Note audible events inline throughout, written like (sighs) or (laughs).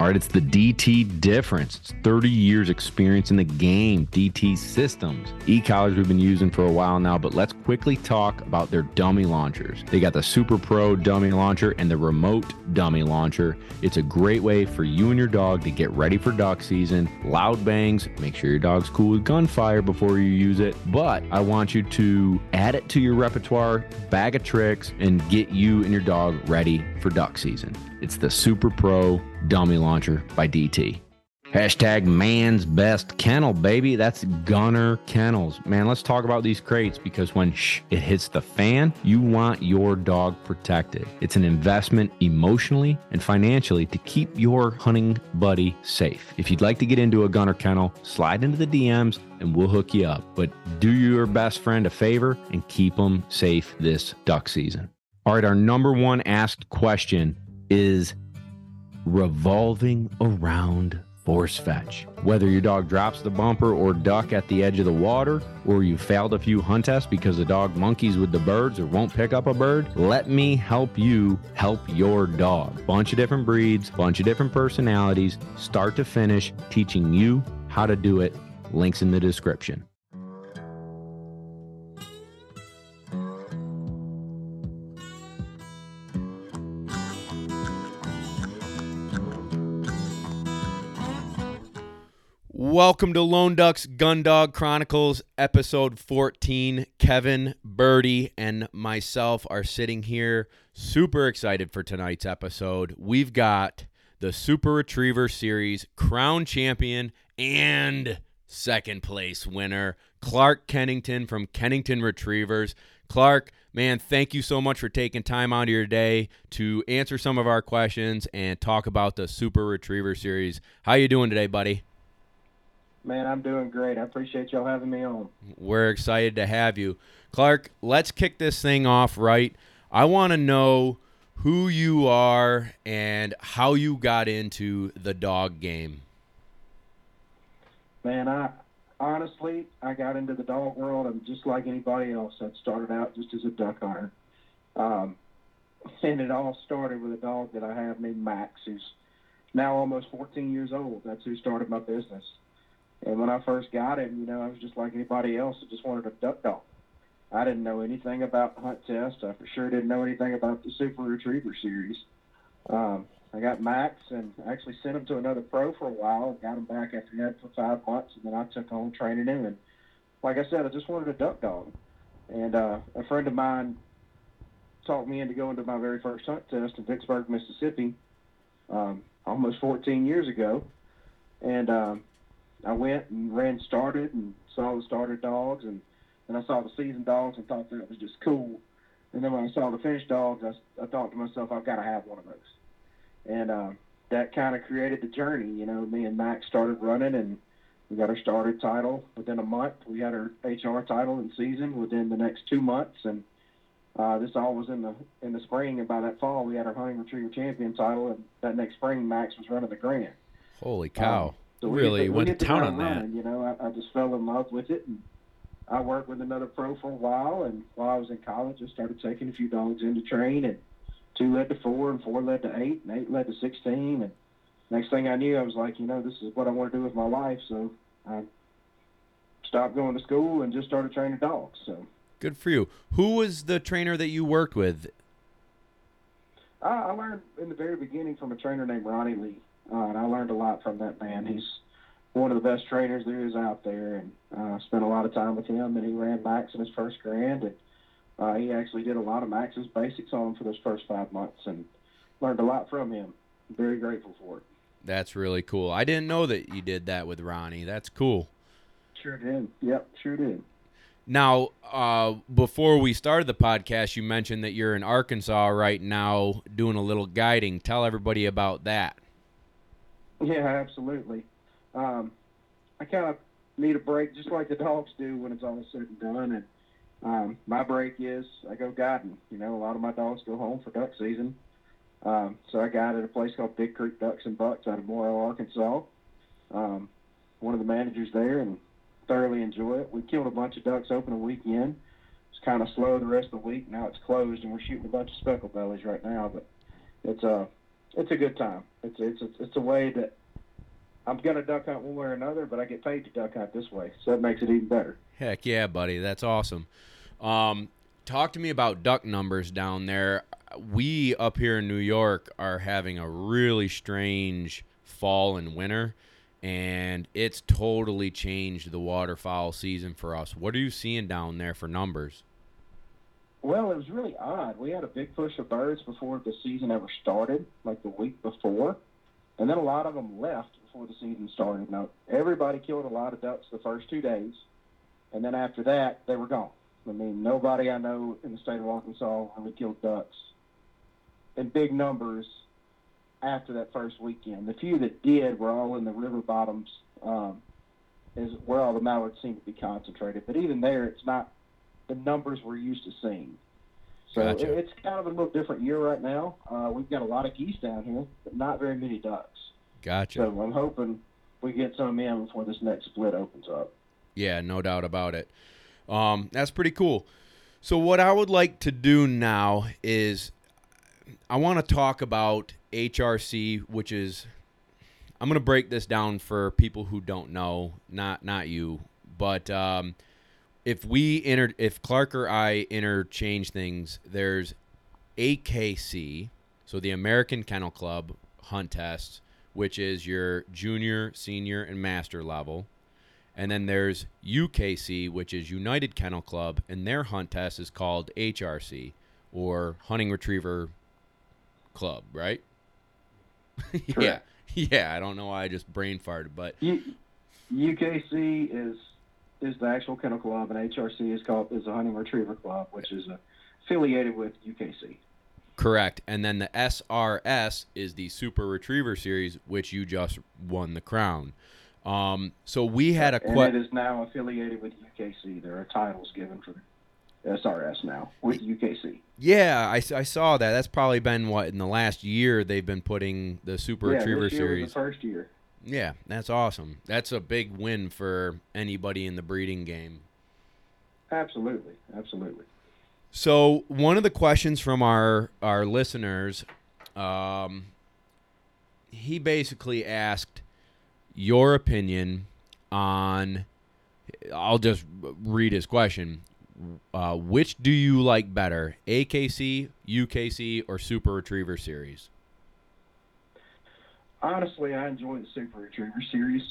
All right, it's the DT difference. It's 30 years experience in the game, DT systems. E-collars we've been using for a while now, but let's quickly talk about their dummy launchers. They got the Super Pro dummy launcher and the remote dummy launcher. It's a great way for you and your dog to get ready for duck season. Loud bangs, make sure your dog's cool with gunfire before you use it. But I want you to add it to your repertoire, bag of tricks, and get you and your dog ready for duck season. It's the Super Pro Dummy Launcher by DT. Hashtag man's best kennel, baby. That's Gunner Kennels. Man, let's talk about these crates because when shh, it hits the fan, you want your dog protected. It's an investment emotionally and financially to keep your hunting buddy safe. If you'd like to get into a Gunner Kennel, slide into the DMs and we'll hook you up. But do your best friend a favor and keep them safe this duck season. All right, our number one asked question is revolving around force fetch. Whether your dog drops the bumper or duck at the edge of the water, or you failed a few hunt tests because the dog monkeys with the birds or won't pick up a bird, let me help you help your dog. Bunch of different breeds, bunch of different personalities, start to finish, teaching you how to do it. Links in the description. Welcome to Lone Ducks Gundog Chronicles, episode 14. Kevin, Birdie, and myself are sitting here super excited for tonight's episode. We've got the Super Retriever Series crown champion and second place winner, Clark Kennington from Kennington Retrievers. Clark, man, thank you so much for taking time out of your day to answer some of our questions and talk about the Super Retriever Series. How you doing today, buddy? Man, I'm doing great. I appreciate y'all having me on. We're excited to have you. Clark, let's kick this thing off right. I want to know who you are and how you got into the dog game. Man, I honestly, I got into the dog world and just like anybody else. I started out just as a duck hunter. Um, and it all started with a dog that I have named Max, who's now almost 14 years old. That's who started my business. And when I first got him, you know, I was just like anybody else. I just wanted a duck dog. I didn't know anything about hunt test. I for sure didn't know anything about the Super Retriever series. Um, I got Max and actually sent him to another pro for a while. Got him back after had for five months, and then I took on training him. And like I said, I just wanted a duck dog. And uh, a friend of mine talked me into going to my very first hunt test in Vicksburg, Mississippi, um, almost 14 years ago. And um, I went and ran started and saw the started dogs and then I saw the season dogs and thought that was just cool. And then when I saw the finished dogs, I, I thought to myself, I've got to have one of those. And uh, that kind of created the journey. You know, me and Max started running and we got our started title within a month. We had our HR title in season within the next two months. And uh, this all was in the in the spring, and by that fall, we had our hunting retriever champion title. And that next spring, Max was running the Grand. Holy cow! Um, so really we went to town on that. running, You know, I, I just fell in love with it, and I worked with another pro for a while. And while I was in college, I started taking a few dogs in to train, and two led to four, and four led to eight, and eight led to sixteen. And next thing I knew, I was like, you know, this is what I want to do with my life. So I stopped going to school and just started training dogs. So Good for you. Who was the trainer that you worked with? I, I learned in the very beginning from a trainer named Ronnie Lee, uh, and I learned a lot from that man. He's one of the best trainers there is out there, and uh, spent a lot of time with him. And he ran Max in his first grand, and uh, he actually did a lot of Max's basics on him for those first five months, and learned a lot from him. Very grateful for it. That's really cool. I didn't know that you did that with Ronnie. That's cool. Sure did. Yep, sure did. Now, uh, before we started the podcast, you mentioned that you're in Arkansas right now doing a little guiding. Tell everybody about that. Yeah, absolutely. Um, I kind of need a break, just like the dogs do when it's all said and done. And um, my break is I go guiding. You know, a lot of my dogs go home for duck season. Um, so I guided a place called Big Creek Ducks and Bucks out of Moro, Arkansas. Um, one of the managers there, and thoroughly enjoy it. We killed a bunch of ducks open a weekend. It's kind of slow the rest of the week. Now it's closed, and we're shooting a bunch of speckle bellies right now. But it's uh, it's a good time. It's it's it's, a way that I'm gonna duck hunt one way or another, but I get paid to duck hunt this way, so that makes it even better. Heck yeah, buddy, that's awesome. Um, talk to me about duck numbers down there. We up here in New York are having a really strange fall and winter, and it's totally changed the waterfowl season for us. What are you seeing down there for numbers? Well, it was really odd. We had a big push of birds before the season ever started, like the week before, and then a lot of them left before the season started. Now, everybody killed a lot of ducks the first two days, and then after that, they were gone. I mean, nobody I know in the state of Arkansas really killed ducks in big numbers after that first weekend. The few that did were all in the river bottoms, um, is where all the mallards seem to be concentrated. But even there, it's not the numbers we're used to seeing. So Gotcha. it's kind of a little different year right now. Uh, we've got a lot of geese down here, but not very many ducks. Gotcha. So I'm hoping we get some in before this next split opens up. Yeah, no doubt about it. Um, that's pretty cool. So what I would like to do now is I want to talk about HRC, which is I'm going to break this down for people who don't know, not not you, but um, if we enter, if Clark or I interchange things, there's AKC, so the American Kennel Club hunt tests, which is your junior, senior, and master level. And then there's UKC, which is United Kennel Club, and their hunt test is called HRC, or Hunting Retriever Club, right? (laughs) yeah. Yeah, I don't know why I just brain farted, but U- UKC is is the actual kennel club, and HRC is called is the hunting retriever club, which is affiliated with UKC. correct. And then the SRS is the Super Retriever Series, which you just won the crown. Um, so we had a question. it is now affiliated with UKC. There are titles given for SRS now with UKC. Yeah, I, I saw that. That's probably been what in the last year they've been putting the Super yeah, Retriever Series. was the first year. Yeah, that's awesome. That's a big win for anybody in the breeding game. Absolutely, absolutely. So one of the questions from our our listeners, um, he basically asked your opinion on. I'll just read his question. Uh, which do you like better, AKC, UKC, or Super Retriever Series? Honestly, I enjoy the Super Retriever series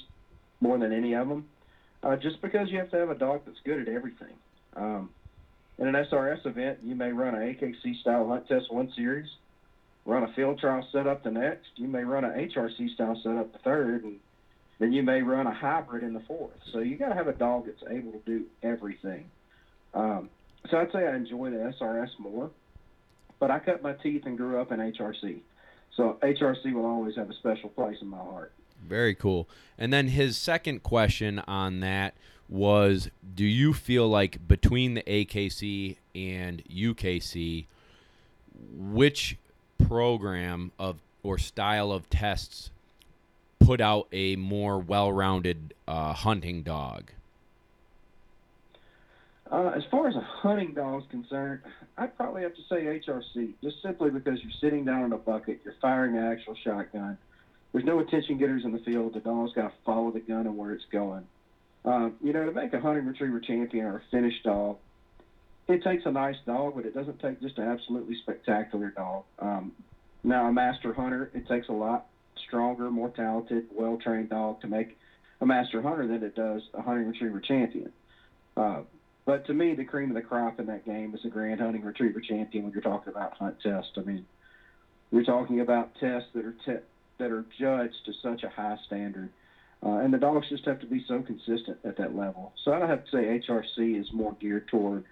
more than any of them, uh, just because you have to have a dog that's good at everything. Um, in an SRS event, you may run an AKC style hunt test one series, run a field trial setup the next. You may run an HRC style setup the third, and then you may run a hybrid in the fourth. So you got to have a dog that's able to do everything. Um, so I'd say I enjoy the SRS more, but I cut my teeth and grew up in HRC. So HRC will always have a special place in my heart. Very cool. And then his second question on that was Do you feel like between the AKC and UKC, which program of or style of tests put out a more well rounded uh, hunting dog? Uh, as far as a hunting dog is concerned, I'd probably have to say HRC, just simply because you're sitting down in a bucket, you're firing an actual shotgun. There's no attention getters in the field. The dog's got to follow the gun and where it's going. Um, you know, to make a hunting retriever champion or a finished dog, it takes a nice dog, but it doesn't take just an absolutely spectacular dog. Um, now, a master hunter, it takes a lot stronger, more talented, well trained dog to make a master hunter than it does a hunting retriever champion. Uh, but to me, the cream of the crop in that game is a grand hunting retriever champion when you're talking about hunt tests. I mean, you're talking about tests that are te- that are judged to such a high standard, uh, and the dogs just have to be so consistent at that level. So I'd have to say HRC is more geared toward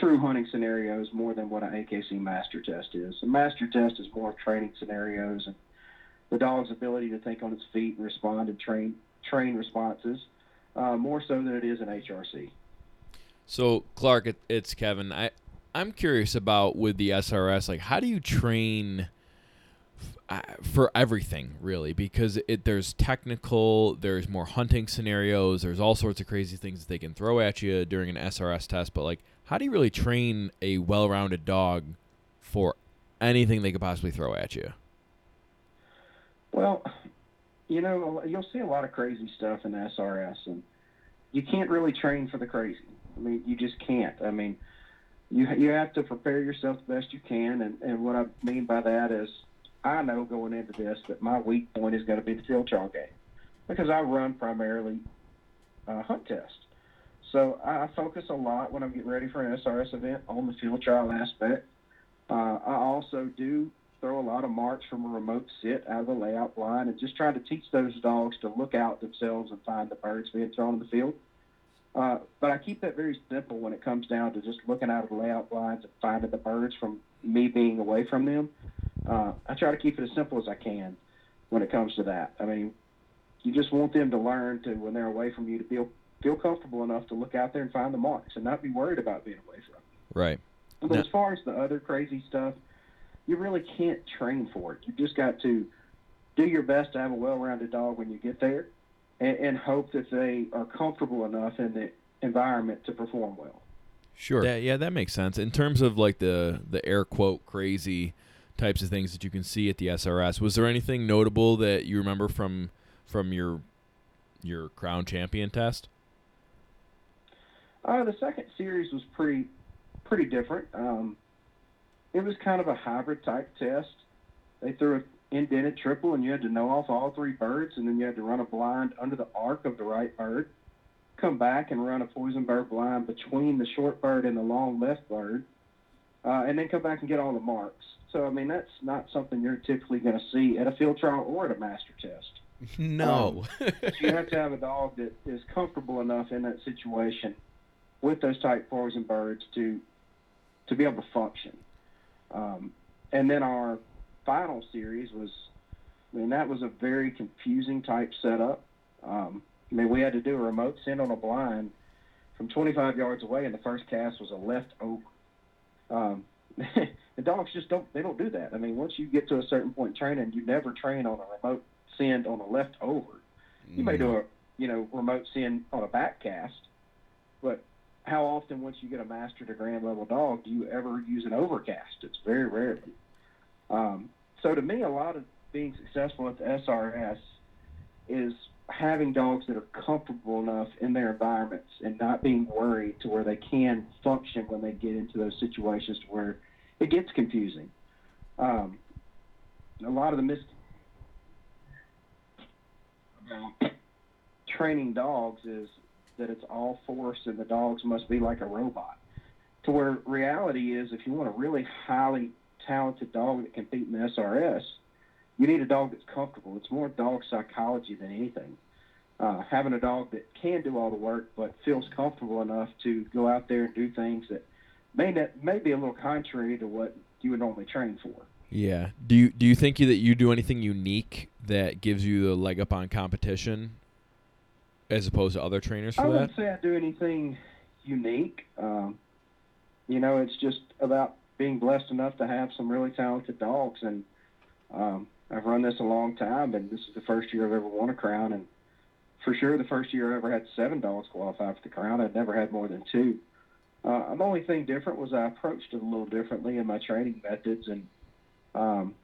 true hunting scenarios more than what an AKC master test is. A master test is more training scenarios and the dog's ability to think on its feet and respond to train train responses, uh, more so than it is an HRC. So Clark, it, it's Kevin. I I'm curious about with the SRS, like how do you train f- uh, for everything really? Because it there's technical, there's more hunting scenarios, there's all sorts of crazy things that they can throw at you during an SRS test. But like, how do you really train a well-rounded dog for anything they could possibly throw at you? Well, you know, you'll see a lot of crazy stuff in SRS, and you can't really train for the crazy. I mean, you just can't. I mean, you you have to prepare yourself the best you can, and and what I mean by that is, I know going into this that my weak point is going to be the field trial game, because I run primarily uh, hunt test. So I focus a lot when I'm getting ready for an SRS event on the field trial aspect. Uh, I also do throw a lot of marks from a remote sit out of the layout blind and just try to teach those dogs to look out themselves and find the birds being thrown in the field. Uh, but I keep that very simple when it comes down to just looking out of the layout blinds and finding the birds from me being away from them. Uh, I try to keep it as simple as I can when it comes to that. I mean, you just want them to learn to, when they're away from you, to feel feel comfortable enough to look out there and find the marks and not be worried about being away from them. Right. But as far as the other crazy stuff, you really can't train for it. You just got to do your best to have a well-rounded dog when you get there, and, and hope that they are comfortable enough in the environment to perform well. Sure. Yeah, yeah, that makes sense. In terms of like the the air quote crazy types of things that you can see at the SRS, was there anything notable that you remember from from your your crown champion test? Uh, the second series was pretty pretty different. Um, it was kind of a hybrid type test. They threw an indented triple, and you had to know off all three birds, and then you had to run a blind under the arc of the right bird, come back and run a poison bird blind between the short bird and the long left bird, uh, and then come back and get all the marks. So, I mean, that's not something you're typically going to see at a field trial or at a master test. (laughs) No. Um, so you have to have a dog that is comfortable enough in that situation with those type poison birds to to be able to function. Um, and then our final series was, I mean, that was a very confusing type setup. Um, I mean, we had to do a remote send on a blind from 25 yards away, and the first cast was a left over. Um, (laughs) the dogs just don't they don't do that. I mean, once you get to a certain point in training, you never train on a remote send on a left over. You may do a you know remote send on a back cast, but how often once you get a master to grand level dog do you ever use an overcast? It's very rarely. Um, so to me, a lot of being successful at the SRS is having dogs that are comfortable enough in their environments and not being worried to where they can function when they get into those situations where it gets confusing. Um, a lot of the mis about training dogs is that it's all force and the dogs must be like a robot. To where reality is, if you want a really highly talented dog that can compete in the SRS, you need a dog that's comfortable. It's more dog psychology than anything. Uh, having a dog that can do all the work but feels comfortable enough to go out there and do things that may not, may be a little contrary to what you would normally train for. Yeah. Do you do you think that you do anything unique that gives you the leg up on competition as opposed to other trainers for that? I that? wouldn't say I do anything unique. Um, you know, it's just about being blessed enough to have some really talented dogs, and um, I've run this a long time, and this is the first year I've ever won a crown, and for sure the first year I ever had seven dogs qualify for the crown. I'd never had more than two. Uh, the only thing different was I approached it a little differently in my training methods, and um,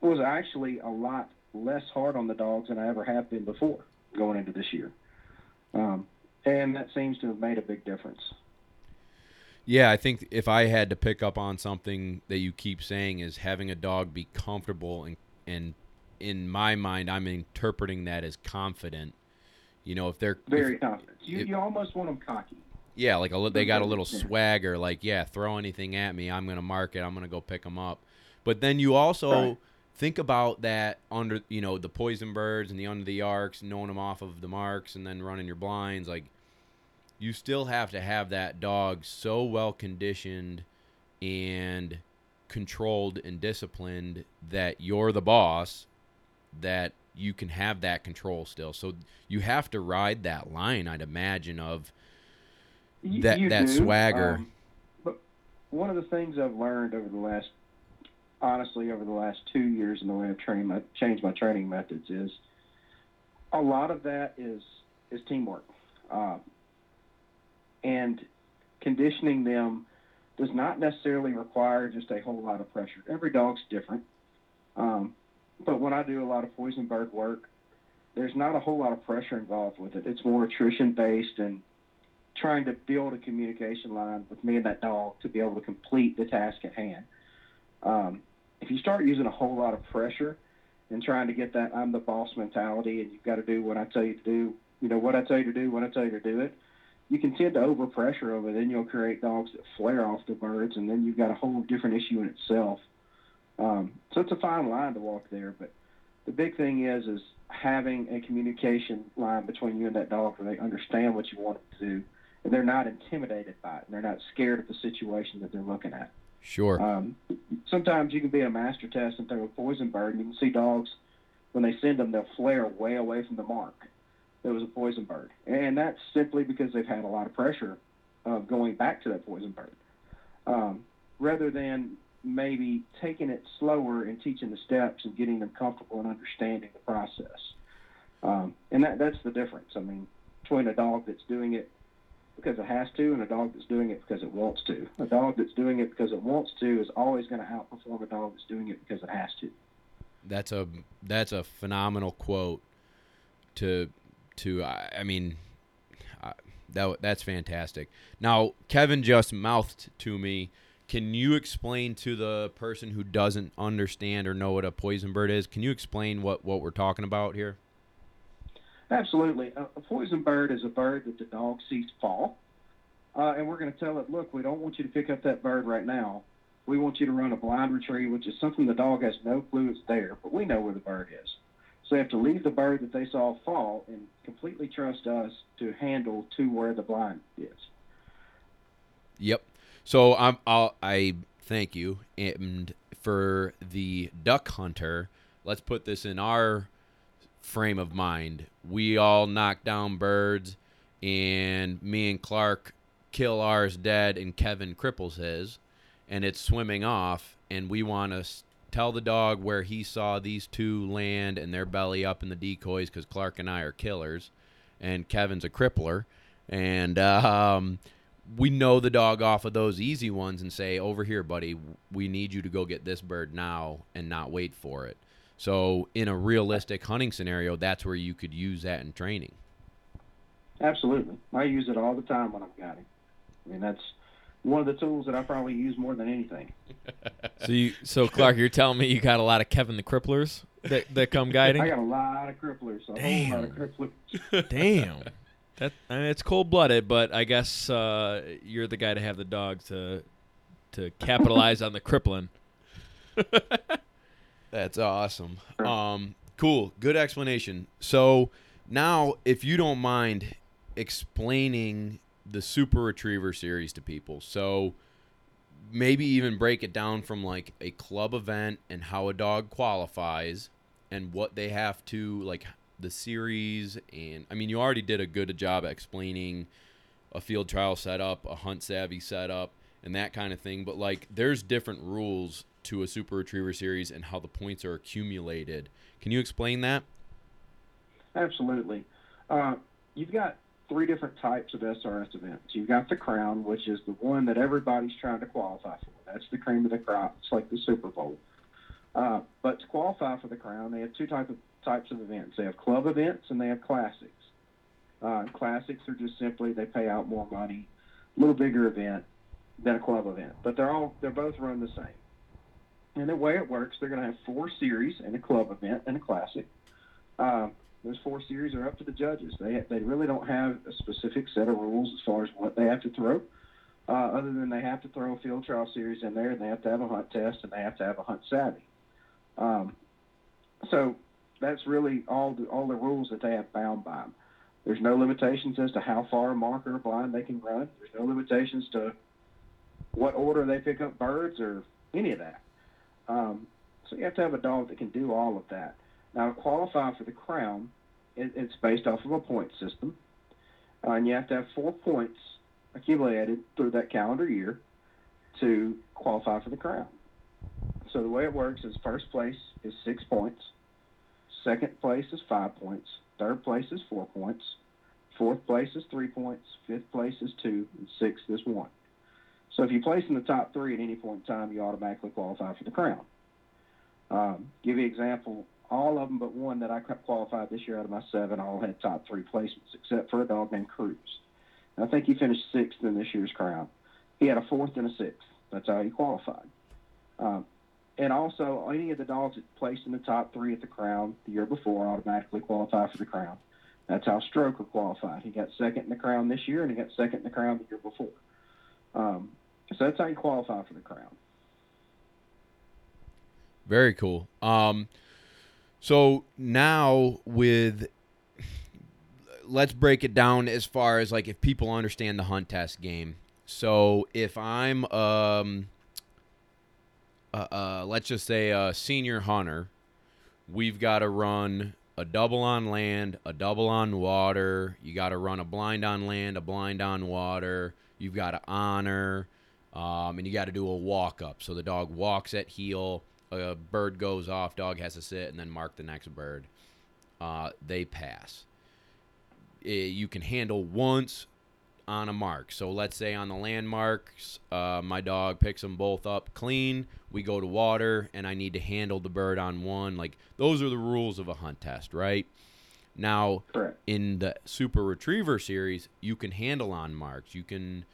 was actually a lot less hard on the dogs than I ever have been before going into this year. Um, and that seems to have made a big difference. Yeah, I think if I had to pick up on something that you keep saying is having a dog be comfortable and and in my mind I'm interpreting that as confident. You know, if they're Very if, confident. You, if- you almost want them cocky. yeah, like a, they got a little swagger like, yeah, throw anything at me, I'm going to mark it, I'm going to go pick them up. But then you also Right. think about that under, you know, the poison birds and the under the arcs, knowing them off of the marks and then running your blinds like you still have to have that dog so well conditioned and controlled and disciplined that you're the boss that you can have that control still. So you have to ride that line, I'd imagine, of That- you that do, swagger. um, but one of the things I've learned over the last, honestly, over the last two years in the way I've trained my changed my training methods is a lot of that is is teamwork, uh, and conditioning them does not necessarily require just a whole lot of pressure. Every dog's different. Um, but when I do a lot of poison bird work, there's not a whole lot of pressure involved with it. It's more attrition based and trying to build a communication line with me and that dog to be able to complete the task at hand. Um, if you start using a whole lot of pressure and trying to get that I'm the boss mentality and you've got to do what I tell you to do, you know, what I tell you to do, when I tell you to do it, you can tend to overpressure over. Then you'll create dogs that flare off the birds, and then you've got a whole different issue in itself. Um, so it's a fine line to walk there, but the big thing is is having a communication line between you and that dog where they understand what you want them to do, and they're not intimidated by it, and they're not scared of the situation that they're looking at. Sure. Um, sometimes you can be a master test and throw a poison bird, and you can see dogs when they send them, they'll flare way away from the mark. It was a poison bird, and that's simply because they've had a lot of pressure of going back to that poison bird, um, rather than maybe taking it slower and teaching the steps and getting them comfortable and understanding the process. Um, and that that's the difference. I mean, between a dog that's doing it because it has to and a dog that's doing it because it wants to. A dog that's doing it because it wants to is always going to outperform a dog that's doing it because it has to. That's a that's a phenomenal quote. To to I, I mean, I, that that's fantastic. Now Kevin just mouthed to me. Can you explain to the person who doesn't understand or know what a poison bird is? Can you explain what what we're talking about here? Absolutely. A, a poison bird is a bird that the dog sees fall, uh, and we're going to tell it, look, we don't want you to pick up that bird right now. We want you to run a blind retrieve, which is something the dog has no clue it's there, but we know where the bird is. So they have to leave the bird that they saw fall and completely trust us to handle to where the blind is. Yep. So I'm I'll, I thank you and for the duck hunter. Let's put this in our frame of mind. We all knock down birds, and me and Clark kill ours dead, and Kevin cripples his, and it's swimming off, and we want to tell the dog where he saw these two land and their belly up in the decoys because Clark and I are killers, and Kevin's a crippler, and um, we know the dog off of those easy ones and say, "Over here, buddy, we need you to go get this bird now and not wait for it." So, in a realistic hunting scenario, that's where you could use that in training. Absolutely, I use it all the time when I'm guiding. I mean, that's one of the tools that I probably use more than anything. (laughs) So you, so Clark, you're telling me you got a lot of Kevin the Cripplers that, that come guiding? (laughs) I got a lot of cripplers, a whole lot of cripplers. (laughs) Damn. That I mean, it's cold blooded, but I guess uh, you're the guy to have the dog to to capitalize on the crippling. That's awesome. Um, cool. Good explanation. So now, if you don't mind explaining the Super Retriever series to people, so maybe even break it down from like a club event and how a dog qualifies and what they have to like the series and I mean you already did a good job explaining a field trial setup, a hunt savvy setup, and that kind of thing. But like, there's different rules to a Super Retriever series and how the points are accumulated. Can you explain that? Absolutely. Uh, you've got three different types of SRS events. You've got the Crown, which is the one that everybody's trying to qualify for. That's the cream of the crop. It's like the Super Bowl. Uh, but to qualify for the Crown, they have two type of, types of events. They have club events and they have classics. Uh, classics are just simply they pay out more money, a little bigger event than a club event, but they're all they're both run the same. And the way it works, they're going to have four series and a club event and a classic. Um, those four series are up to the judges. They they really don't have a specific set of rules as far as what they have to throw, uh, other than they have to throw a field trial series in there, and they have to have a hunt test, and they have to have a hunt savvy. Um, so that's really all the all the rules that they have bound by them. There's no limitations as to how far a marker or blind they can run. There's no limitations to what order they pick up birds or any of that. Um, so you have to have a dog that can do all of that. Now, to qualify for the crown, it, it's based off of a point system, uh, and you have to have four points accumulated through that calendar year to qualify for the crown. So the way it works is first place is six points, second place is five points, third place is four points, fourth place is three points, fifth place is two, and sixth is one. So if you place in the top three at any point in time, you automatically qualify for the crown. Um, give you an example. All of them but one that I qualified this year out of my seven all had top three placements, except for a dog named Cruz. I think he finished sixth in this year's crown. He had a fourth and a sixth. That's how he qualified. Um, and also, any of the dogs that placed in the top three at the crown the year before automatically qualify for the crown. That's how Stroker qualified. He got second in the crown this year, and he got second in the crown the year before. Um, so that's how you qualify for the crown. Very cool. Um, so now with let's break it down as far as like if people understand the hunt test game. So if I'm um uh, uh let's just say a senior hunter, we've got to run a double on land, a double on water. You got to run a blind on land, a blind on water. You've got to honor, um, and you got to do a walk up. So the dog walks at heel, a bird goes off, dog has to sit, and then mark the next bird. Uh, they pass. Eh, you can handle once on a mark. So let's say on the landmarks, uh, my dog picks them both up clean. We go to water, and I need to handle the bird on one. Like those are the rules of a hunt test, right? Now, Correct. in the Super Retriever series, you can handle on marks. You can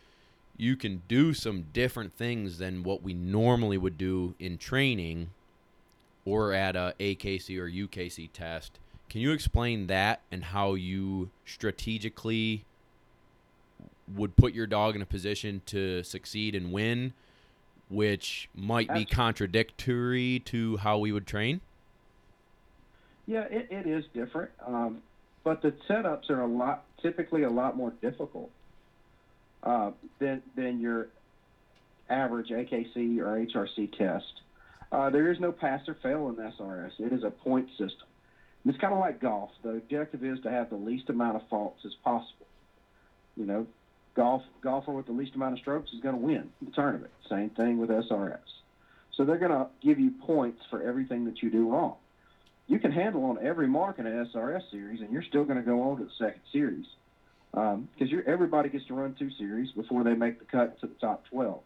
you can do some different things than what we normally would do in training or at a AKC or UKC test. Can you explain that and how you strategically would put your dog in a position to succeed and win, which might be contradictory to how we would train? Yeah, it, it is different, um, but the setups are a lot typically a lot more difficult uh, than than your average AKC or HRC test. Uh, there is no pass or fail in SRS. It is a point system. And it's kind of like golf. The objective is to have the least amount of faults as possible. You know, golf golfer with the least amount of strokes is going to win the tournament. Same thing with SRS. So they're going to give you points for everything that you do wrong you can handle on every mark in an SRS series, and you're still going to go on to the second series because you're everybody gets to run two series before they make the cut to the top 12.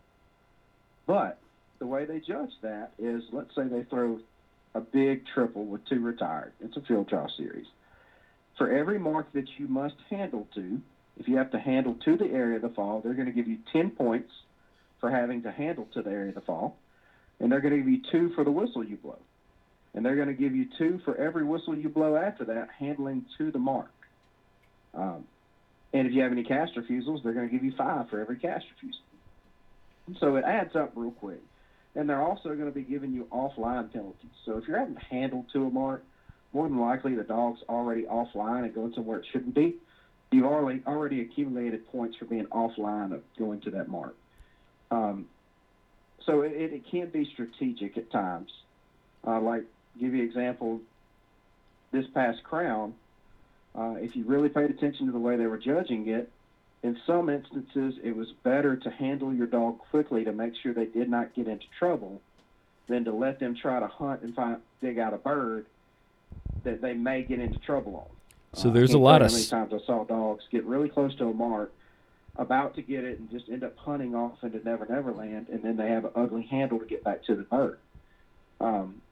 But the way they judge that is, let's say they throw a big triple with two retired. It's a field trial series. For every mark that you must handle to, if you have to handle to the area of the fall, they're going to give you 10 points for having to handle to the area of the fall, and they're going to give you two for the whistle you blow and they're going to give you two for every whistle you blow after that, handling to the mark. Um, and if you have any cast refusals, they're going to give you five for every cast refusal. So it adds up real quick. And they're also going to be giving you offline penalties. So if you're having to handle to a mark, more than likely the dog's already offline and going somewhere it shouldn't be. You've already already accumulated points for being offline of going to that mark. Um, so it, it can be strategic at times. Uh, like give you example, this past crown, uh, if you really paid attention to the way they were judging it, in some instances it was better to handle your dog quickly to make sure they did not get into trouble than to let them try to hunt and find dig out a bird that they may get into trouble on. So Uh, there's a lot of you s- how many times I saw dogs get really close to a mark, about to get it, and just end up hunting off into Never Never Land, and then they have an ugly handle to get back to the bird. Um,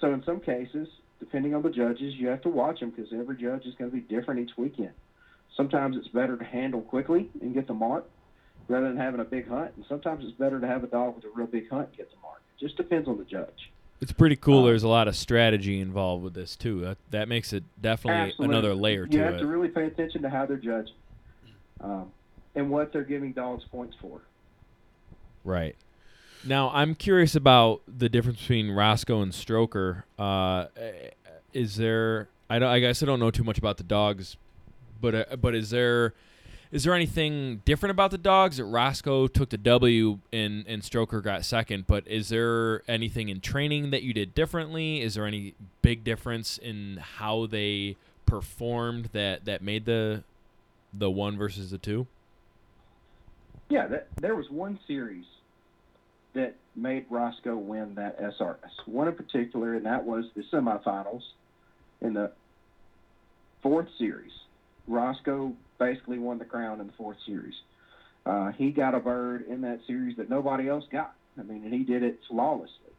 so in some cases, depending on the judges, you have to watch them because every judge is going to be different each weekend. Sometimes it's better to handle quickly and get the mark rather than having a big hunt, and sometimes it's better to have a dog with a real big hunt and get the mark. It just depends on the judge. It's pretty cool. Uh, There's a lot of strategy involved with this too. That, that makes it definitely Absolutely. another layer You to have it. to really pay attention to how they're judging um, and what they're giving dogs points for. Right. Now I'm curious about the difference between Roscoe and Stroker. Uh, is there? I. I guess I don't know too much about the dogs, but uh, but is there? Is there anything different about the dogs that Roscoe took the W and and Stroker got second? But is there anything in training that you did differently? Is there any big difference in how they performed that that made the the one versus the two? Yeah, that, there was one series that made Roscoe win that SRS. One in particular, and that was the semifinals in the fourth series. Roscoe basically won the crown in the fourth series. Uh, he got a bird in that series that nobody else got. I mean, and he did it flawlessly.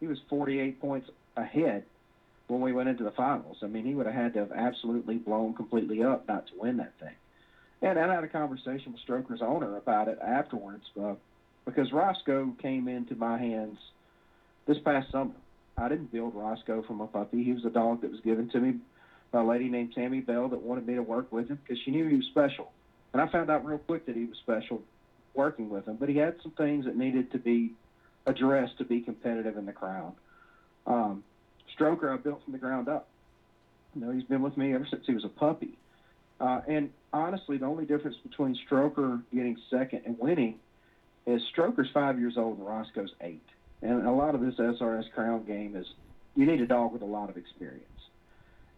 He was 48 points ahead when we went into the finals. I mean, he would have had to have absolutely blown completely up not to win that thing. And I had a conversation with Stroker's owner about it afterwards, uh, because Roscoe came into my hands this past summer. I didn't build Roscoe from a puppy. He was a dog that was given to me by a lady named Tammy Bell that wanted me to work with him because she knew he was special. And I found out real quick that he was special working with him. But he had some things that needed to be addressed to be competitive in the crown. Um, Stroker, I built from the ground up. You know, he's been with me ever since he was a puppy. Uh, and honestly, the only difference between Stroker getting second and winning is Stroker's five years old and Roscoe's eight. And a lot of this SRS Crown game is you need a dog with a lot of experience.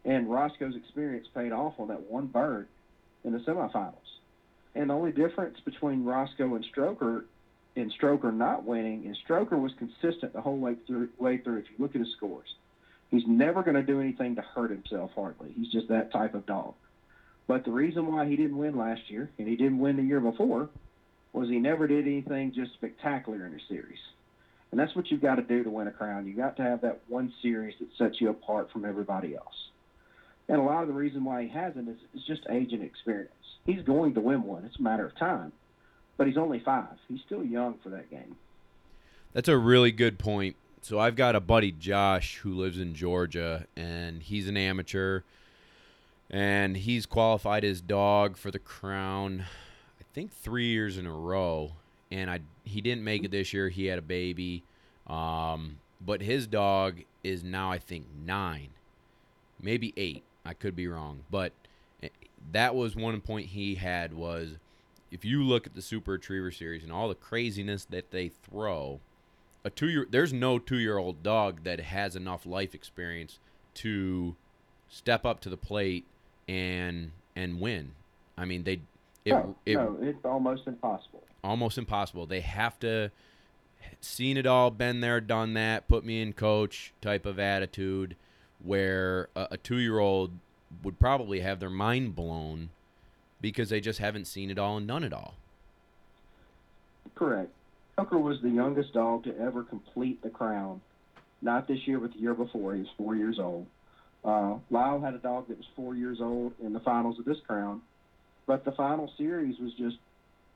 And Roscoe's experience paid off on that one bird in the semifinals. And the only difference between Roscoe and Stroker, and Stroker not winning, is Stroker was consistent the whole way through. Way through. If you look at his scores, he's never going to do anything to hurt himself. Hardly. He's just that type of dog. But the reason why he didn't win last year, and he didn't win the year before, was he never did anything just spectacular in a series. And that's what you've got to do to win a crown. You've got to have that one series that sets you apart from everybody else. And a lot of the reason why he hasn't is, is just age and experience. He's going to win one. It's a matter of time. But he's only five. He's still young for that game. That's a really good point. So I've got a buddy Josh who lives in Georgia and he's an amateur and he's qualified his dog for the crown think 3 years in a row and I he didn't make it this year. He had a baby. Um, but his dog is now I think 9. Maybe 8. I could be wrong, but eh, that was one point he had was if you look at the Super Retriever series and all the craziness that they throw, a two year there's no two year old dog that has enough life experience to step up to the plate and and win. I mean they it, no, it no, it's almost impossible. almost impossible. They have to seen it all, been there, done that, put me in coach type of attitude where a, a two year old would probably have their mind blown because they just haven't seen it all and done it all. Correct. Tucker was the youngest dog to ever complete the crown. Not this year, but the year before. He was four years old. Uh, Lyle had a dog that was four years old in the finals of this crown, but the final series was just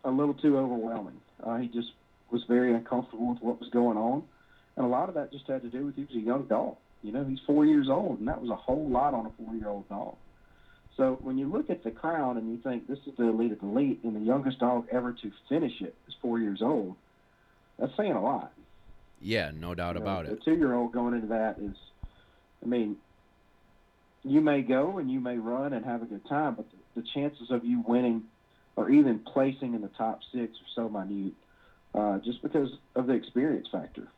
a little too overwhelming. Uh, he just was very uncomfortable with what was going on, and a lot of that just had to do with he was a young dog. You know, he's four years old, and that was a whole lot on a four-year-old dog. So when you look at the crown and you think this is the elite of the elite, and the youngest dog ever to finish it is four years old, that's saying a lot. Yeah, no doubt You know, about it. The two-year-old going into that is, I mean, you may go and you may run and have a good time, but the, the chances of you winning or even placing in the top six are so minute, uh, just because of the experience factor.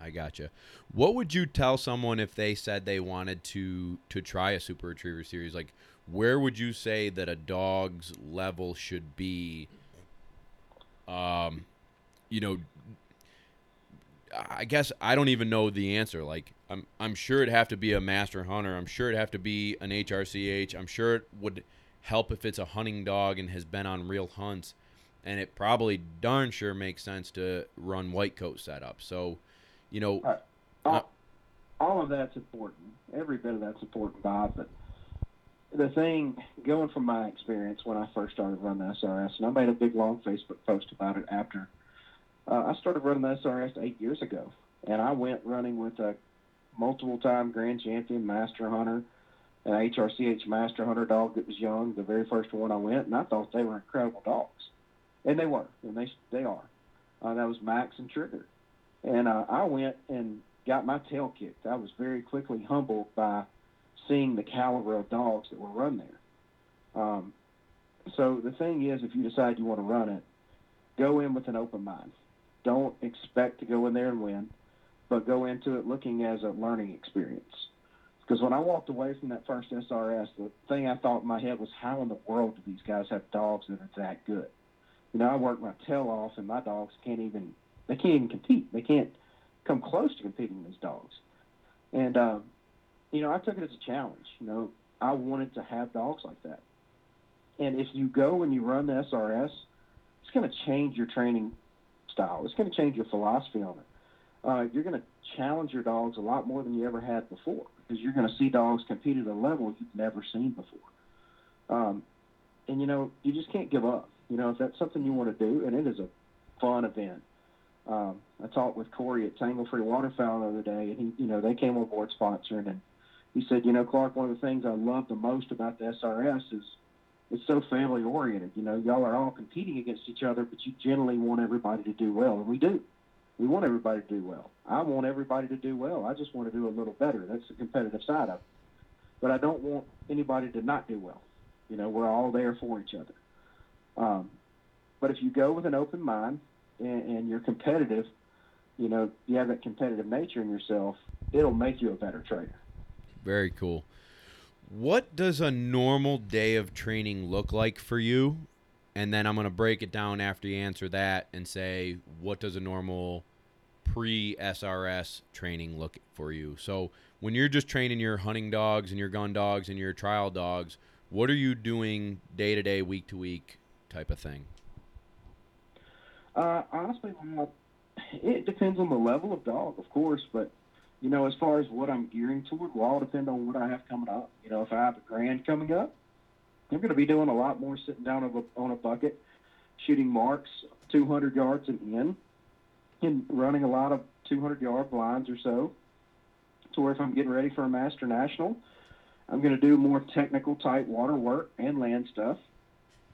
I gotcha. What would you tell someone if they said they wanted to to try a Super Retriever series? Like, where would you say that a dog's level should be? Um, you know, I guess I don't even know the answer. Like, I'm I'm sure it'd have to be a master hunter. I'm sure it'd have to be an HRCH. I'm sure it would help if it's a hunting dog and has been on real hunts. And it probably darn sure makes sense to run white coat setup. So, you know, Right. All, all of that's important. Every bit of that's important, Bob. But the thing, going from my experience when I first started running the SRS, and I made a big long Facebook post about it after uh, I started running the SRS eight years ago, and I went running with a multiple-time grand champion master hunter, an HRCH master hunter dog that was young, the very first one I went, and I thought they were incredible dogs, and they were, and they they are. Uh, that was Max and Trigger, and uh, I went and got my tail kicked. I was very quickly humbled by seeing the caliber of dogs that were run there. Um, so the thing is, if you decide you want to run it, go in with an open mind. Don't expect to go in there and win, but go into it looking as a learning experience. Because when I walked away from that first SRS, the thing I thought in my head was, how in the world do these guys have dogs that are that good? You know, I work my tail off, and my dogs can't even they can't even compete. They can't come close to competing with these dogs. And um, you know, I took it as a challenge. You know, I wanted to have dogs like that. And if you go and you run the SRS, it's going to change your training style. It's going to change your philosophy on it. Uh, you're going to challenge your dogs a lot more than you ever had before. Because you're going to see dogs compete at a level you've never seen before. Um, and you know, you just can't give up. You know, if that's something you want to do, and it is a fun event. Um, I talked with Corey at Tanglefree Waterfowl the other day, and he, you know, they came on board sponsoring, and he said, you know, Clark, one of the things I love the most about the SRS is it's so family oriented. You know, y'all are all competing against each other, but you generally want everybody to do well, and we do. We want everybody to do well. I want everybody to do well. I just want to do a little better. That's the competitive side of it. But I don't want anybody to not do well. You know, we're all there for each other. Um, but if you go with an open mind and, and you're competitive, you know, you have that competitive nature in yourself, it'll make you a better trainer. Very cool. What does a normal day of training look like for you? And then I'm going to break it down after you answer that and say, what does a normal pre SRS training look for you? So, when you're just training your hunting dogs and your gun dogs and your trial dogs, what are you doing day to day, week to week type of thing? Uh, honestly, it depends on the level of dog, of course, but you know, as far as what I'm gearing toward, will all depend on what I have coming up. You know, if I have a grand coming up, I'm going to be doing a lot more sitting down on a, on a bucket, shooting marks 200 yards and in, and running a lot of 200 yard blinds or so. To where if I'm getting ready for a master national, I'm going to do more technical type water work and land stuff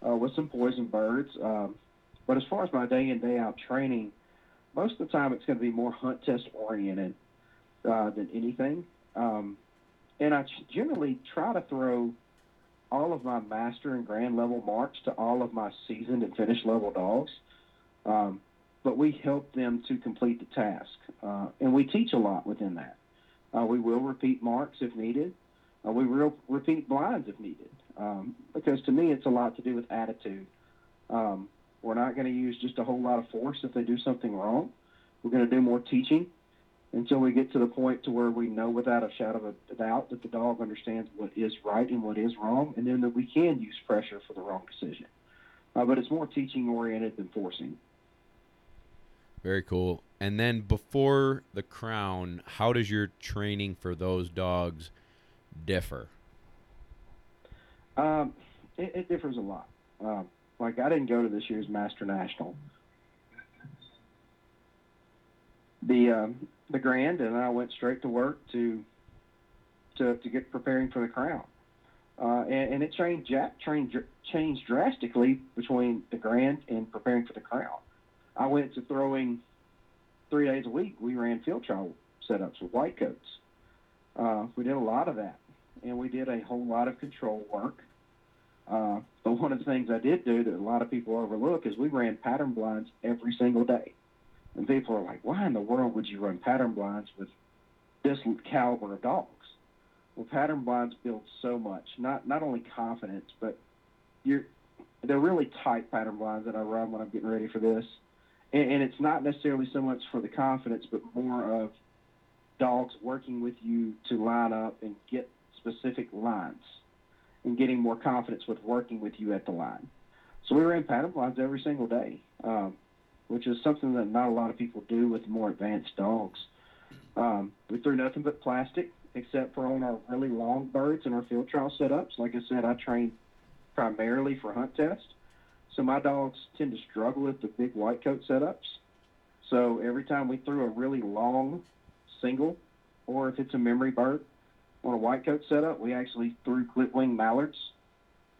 uh, with some poison birds. Um, but as far as my day in day out training, most of the time it's going to be more hunt test oriented uh, than anything. Um, and I generally try to throw all of my master and grand level marks to all of my seasoned and finished level dogs. Um, but we help them to complete the task. Uh, and we teach a lot within that. Uh, we will repeat marks if needed. Uh, we will repeat blinds if needed. Um, because to me, it's a lot to do with attitude. Um, we're not going to use just a whole lot of force if they do something wrong. We're going to do more teaching until we get to the point to where we know without a shadow of a doubt that the dog understands what is right and what is wrong, and then that we can use pressure for the wrong decision. Uh, but it's more teaching oriented than forcing. Very cool. And then before the crown, how does your training for those dogs differ? Um, it, it, differs a lot. Um, like I didn't go to this year's Master National. The um, the Grand, and I went straight to work to to, to get preparing for the Crown. Uh, and, and, it changed, changed, changed drastically between the Grand and preparing for the Crown. I went to throwing three days a week. We ran field trial setups with white coats. Uh, we did a lot of that, and we did a whole lot of control work. Uh, but one of the things I did do that a lot of people overlook is we ran pattern blinds every single day. And people are like, why in the world would you run pattern blinds with this caliber of dogs? Well, pattern blinds build so much, not not only confidence, but you're they're really tight pattern blinds that I run when I'm getting ready for this. And, and it's not necessarily so much for the confidence, but more of dogs working with you to line up and get specific lines and getting more confidence with working with you at the line. So we ran pattern blinds every single day, um, which is something that not a lot of people do with more advanced dogs. Um, we threw nothing but plastic except for on our really long birds and our field trial setups. Like I said, I train primarily for hunt test. So my dogs tend to struggle with the big white coat setups. So every time we threw a really long single, or if it's a memory bird, on a white coat setup, we actually threw clip wing mallards.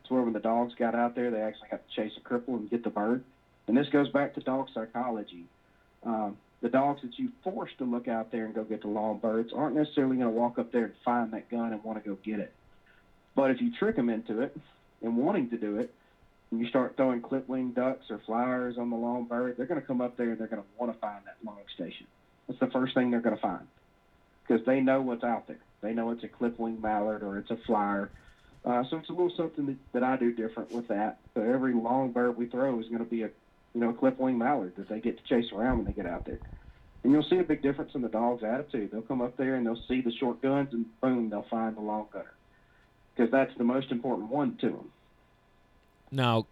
It's where when the dogs got out there, they actually got to chase a cripple and get the bird. And this goes back to dog psychology. Um, the dogs that you force to look out there and go get the long birds aren't necessarily going to walk up there and find that gun and want to go get it. But if you trick them into it and wanting to do it, and you start throwing clip wing ducks or flyers on the long bird, they're going to come up there and they're going to want to find that long station. That's the first thing they're going to find because they know what's out there. They know it's a clip wing mallard or it's a flyer. Uh, so it's a little something that, that I do different with that. So every long bird we throw is going to be a you know clip wing mallard that they get to chase around when they get out there. And you'll see a big difference in the dog's attitude. They'll come up there and they'll see the short guns and boom, they'll find the long gunner because that's the most important one to them. Now,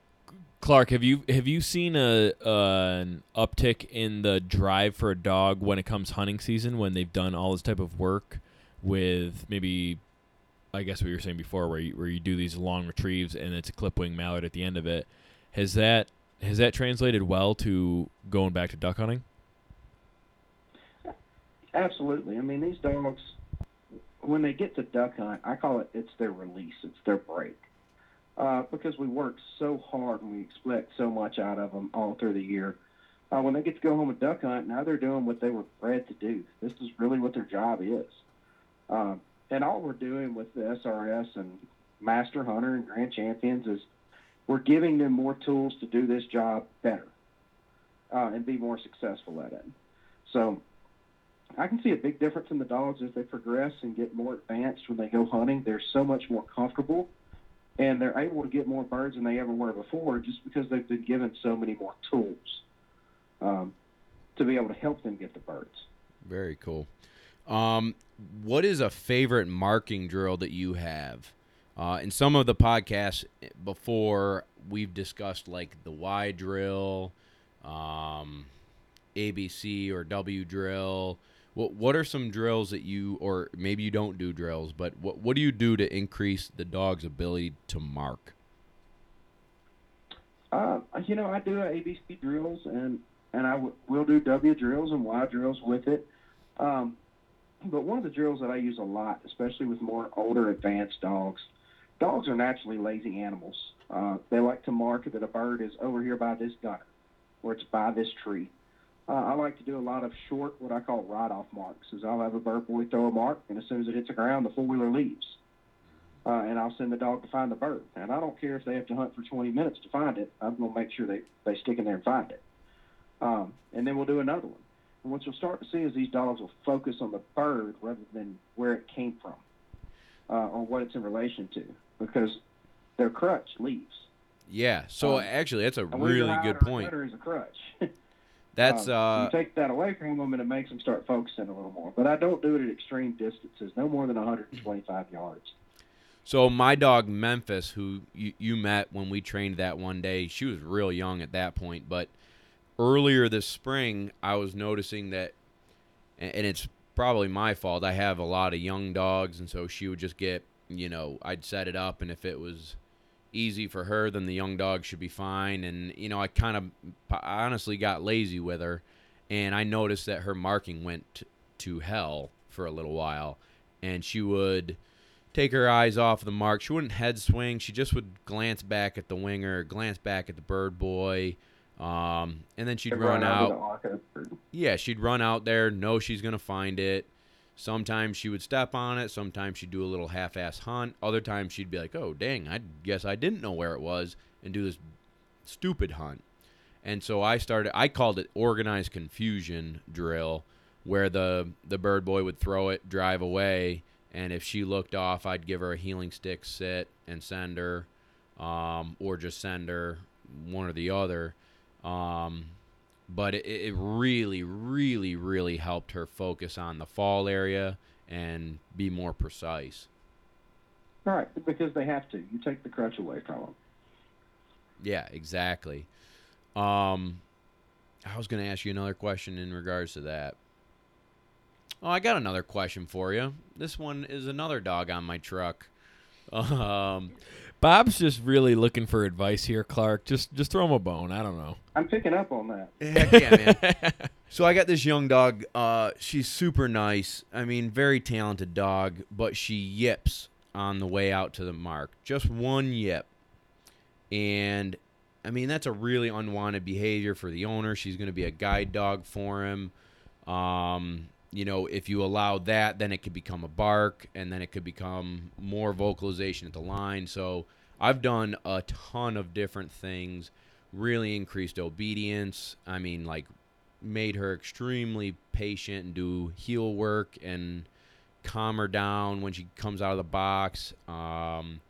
Clark, have you have you seen a uh, an uptick in the drive for a dog when it comes hunting season when they've done all this type of work with maybe I guess what you were saying before, where you, where you do these long retrieves and it's a clip-wing mallard at the end of it. Has that has that translated well to going back to duck hunting? Absolutely. I mean, these dogs, when they get to duck hunt, I call it it's their release, it's their break. Uh, because we work so hard and we expect so much out of them all through the year. Uh, when they get to go home and duck hunt, now they're doing what they were bred to do. This is really what their job is. Uh, and all we're doing with the SRS and Master Hunter and Grand Champions is we're giving them more tools to do this job better uh, and be more successful at it. So I can see a big difference in the dogs as they progress and get more advanced when they go hunting. They're so much more comfortable and they're able to get more birds than they ever were before just because they've been given so many more tools um, to be able to help them get the birds. Very cool. Um, what is a favorite marking drill that you have? Uh, in some of the podcasts before, we've discussed like the Y drill, um, ABC or W drill. What what are some drills that you, or maybe you don't do drills, but what what do you do to increase the dog's ability to mark? Uh, you know, I do ABC drills and and I w- will do W drills and Y drills with it. Um, but one of the drills that I use a lot, especially with more older, advanced dogs, dogs are naturally lazy animals. Uh, they like to mark that a bird is over here by this gunner, or it's by this tree. Uh, I like to do a lot of short, what I call ride-off marks. Is I'll have a bird boy throw a mark, and as soon as it hits the ground, the four-wheeler leaves, uh, and I'll send the dog to find the bird. And I don't care if they have to hunt for 20 minutes to find it. I'm going to make sure they they stick in there and find it. Um, and then we'll do another one. And what you'll start to see is these dogs will focus on the bird rather than where it came from uh, or what it's in relation to because their crutch leaves. Yeah. So Um, actually, that's a really good point. is a crutch. (laughs) That's Um, uh, you take that away from them and it makes them start focusing a little more. But I don't do it at extreme distances, no more than 125 (clears throat) yards. So my dog Memphis, who you, you met when we trained that one day, she was real young at that point. But earlier this spring, I was noticing that, and it's probably my fault. I have a lot of young dogs, and so she would just get, you know, I'd set it up, and if it was easy for her, then the young dog should be fine. And you know, I kind of honestly got lazy with her, and I noticed that her marking went to hell for a little while, and she would take her eyes off the mark. She wouldn't head swing. She just would glance back at the winger, glance back at the bird boy, um, and then she'd run the out. arc of the bird. Yeah, she'd run out there, know she's gonna find it. Sometimes she would step on it. Sometimes she'd do a little half-ass hunt. Other times she'd be like, "Oh, dang! I guess I didn't know where it was," and do this stupid hunt. And so I started. I called it organized confusion drill, where the the bird boy would throw it, drive away, and if she looked off, I'd give her a heeling stick, sit, and send her, um, or just send her one or the other. Um, but it, it really, really, really helped her focus on the fall area and be more precise. Right, because they have to. You take the crutch away from them. Yeah, exactly. Um, I was going to ask you another question in regards to that. Oh, I got another question for you. This one is another dog on my truck. (laughs) Um, Bob's just really looking for advice here, Clark. Just just throw him a bone. I don't know. I'm picking up on that. heck yeah, man. (laughs) So I got this young dog. Uh, she's super nice. I mean, very talented dog, but she yips on the way out to the mark. Just one yip, and I mean that's a really unwanted behavior for the owner. She's going to be a guide dog for him. Um, you know, if you allow that, then it could become a bark, and then it could become more vocalization at the line. So I've done a ton of different things. Really increased obedience. I mean, like made her extremely patient and do heel work and calm her down when she comes out of the box. Um,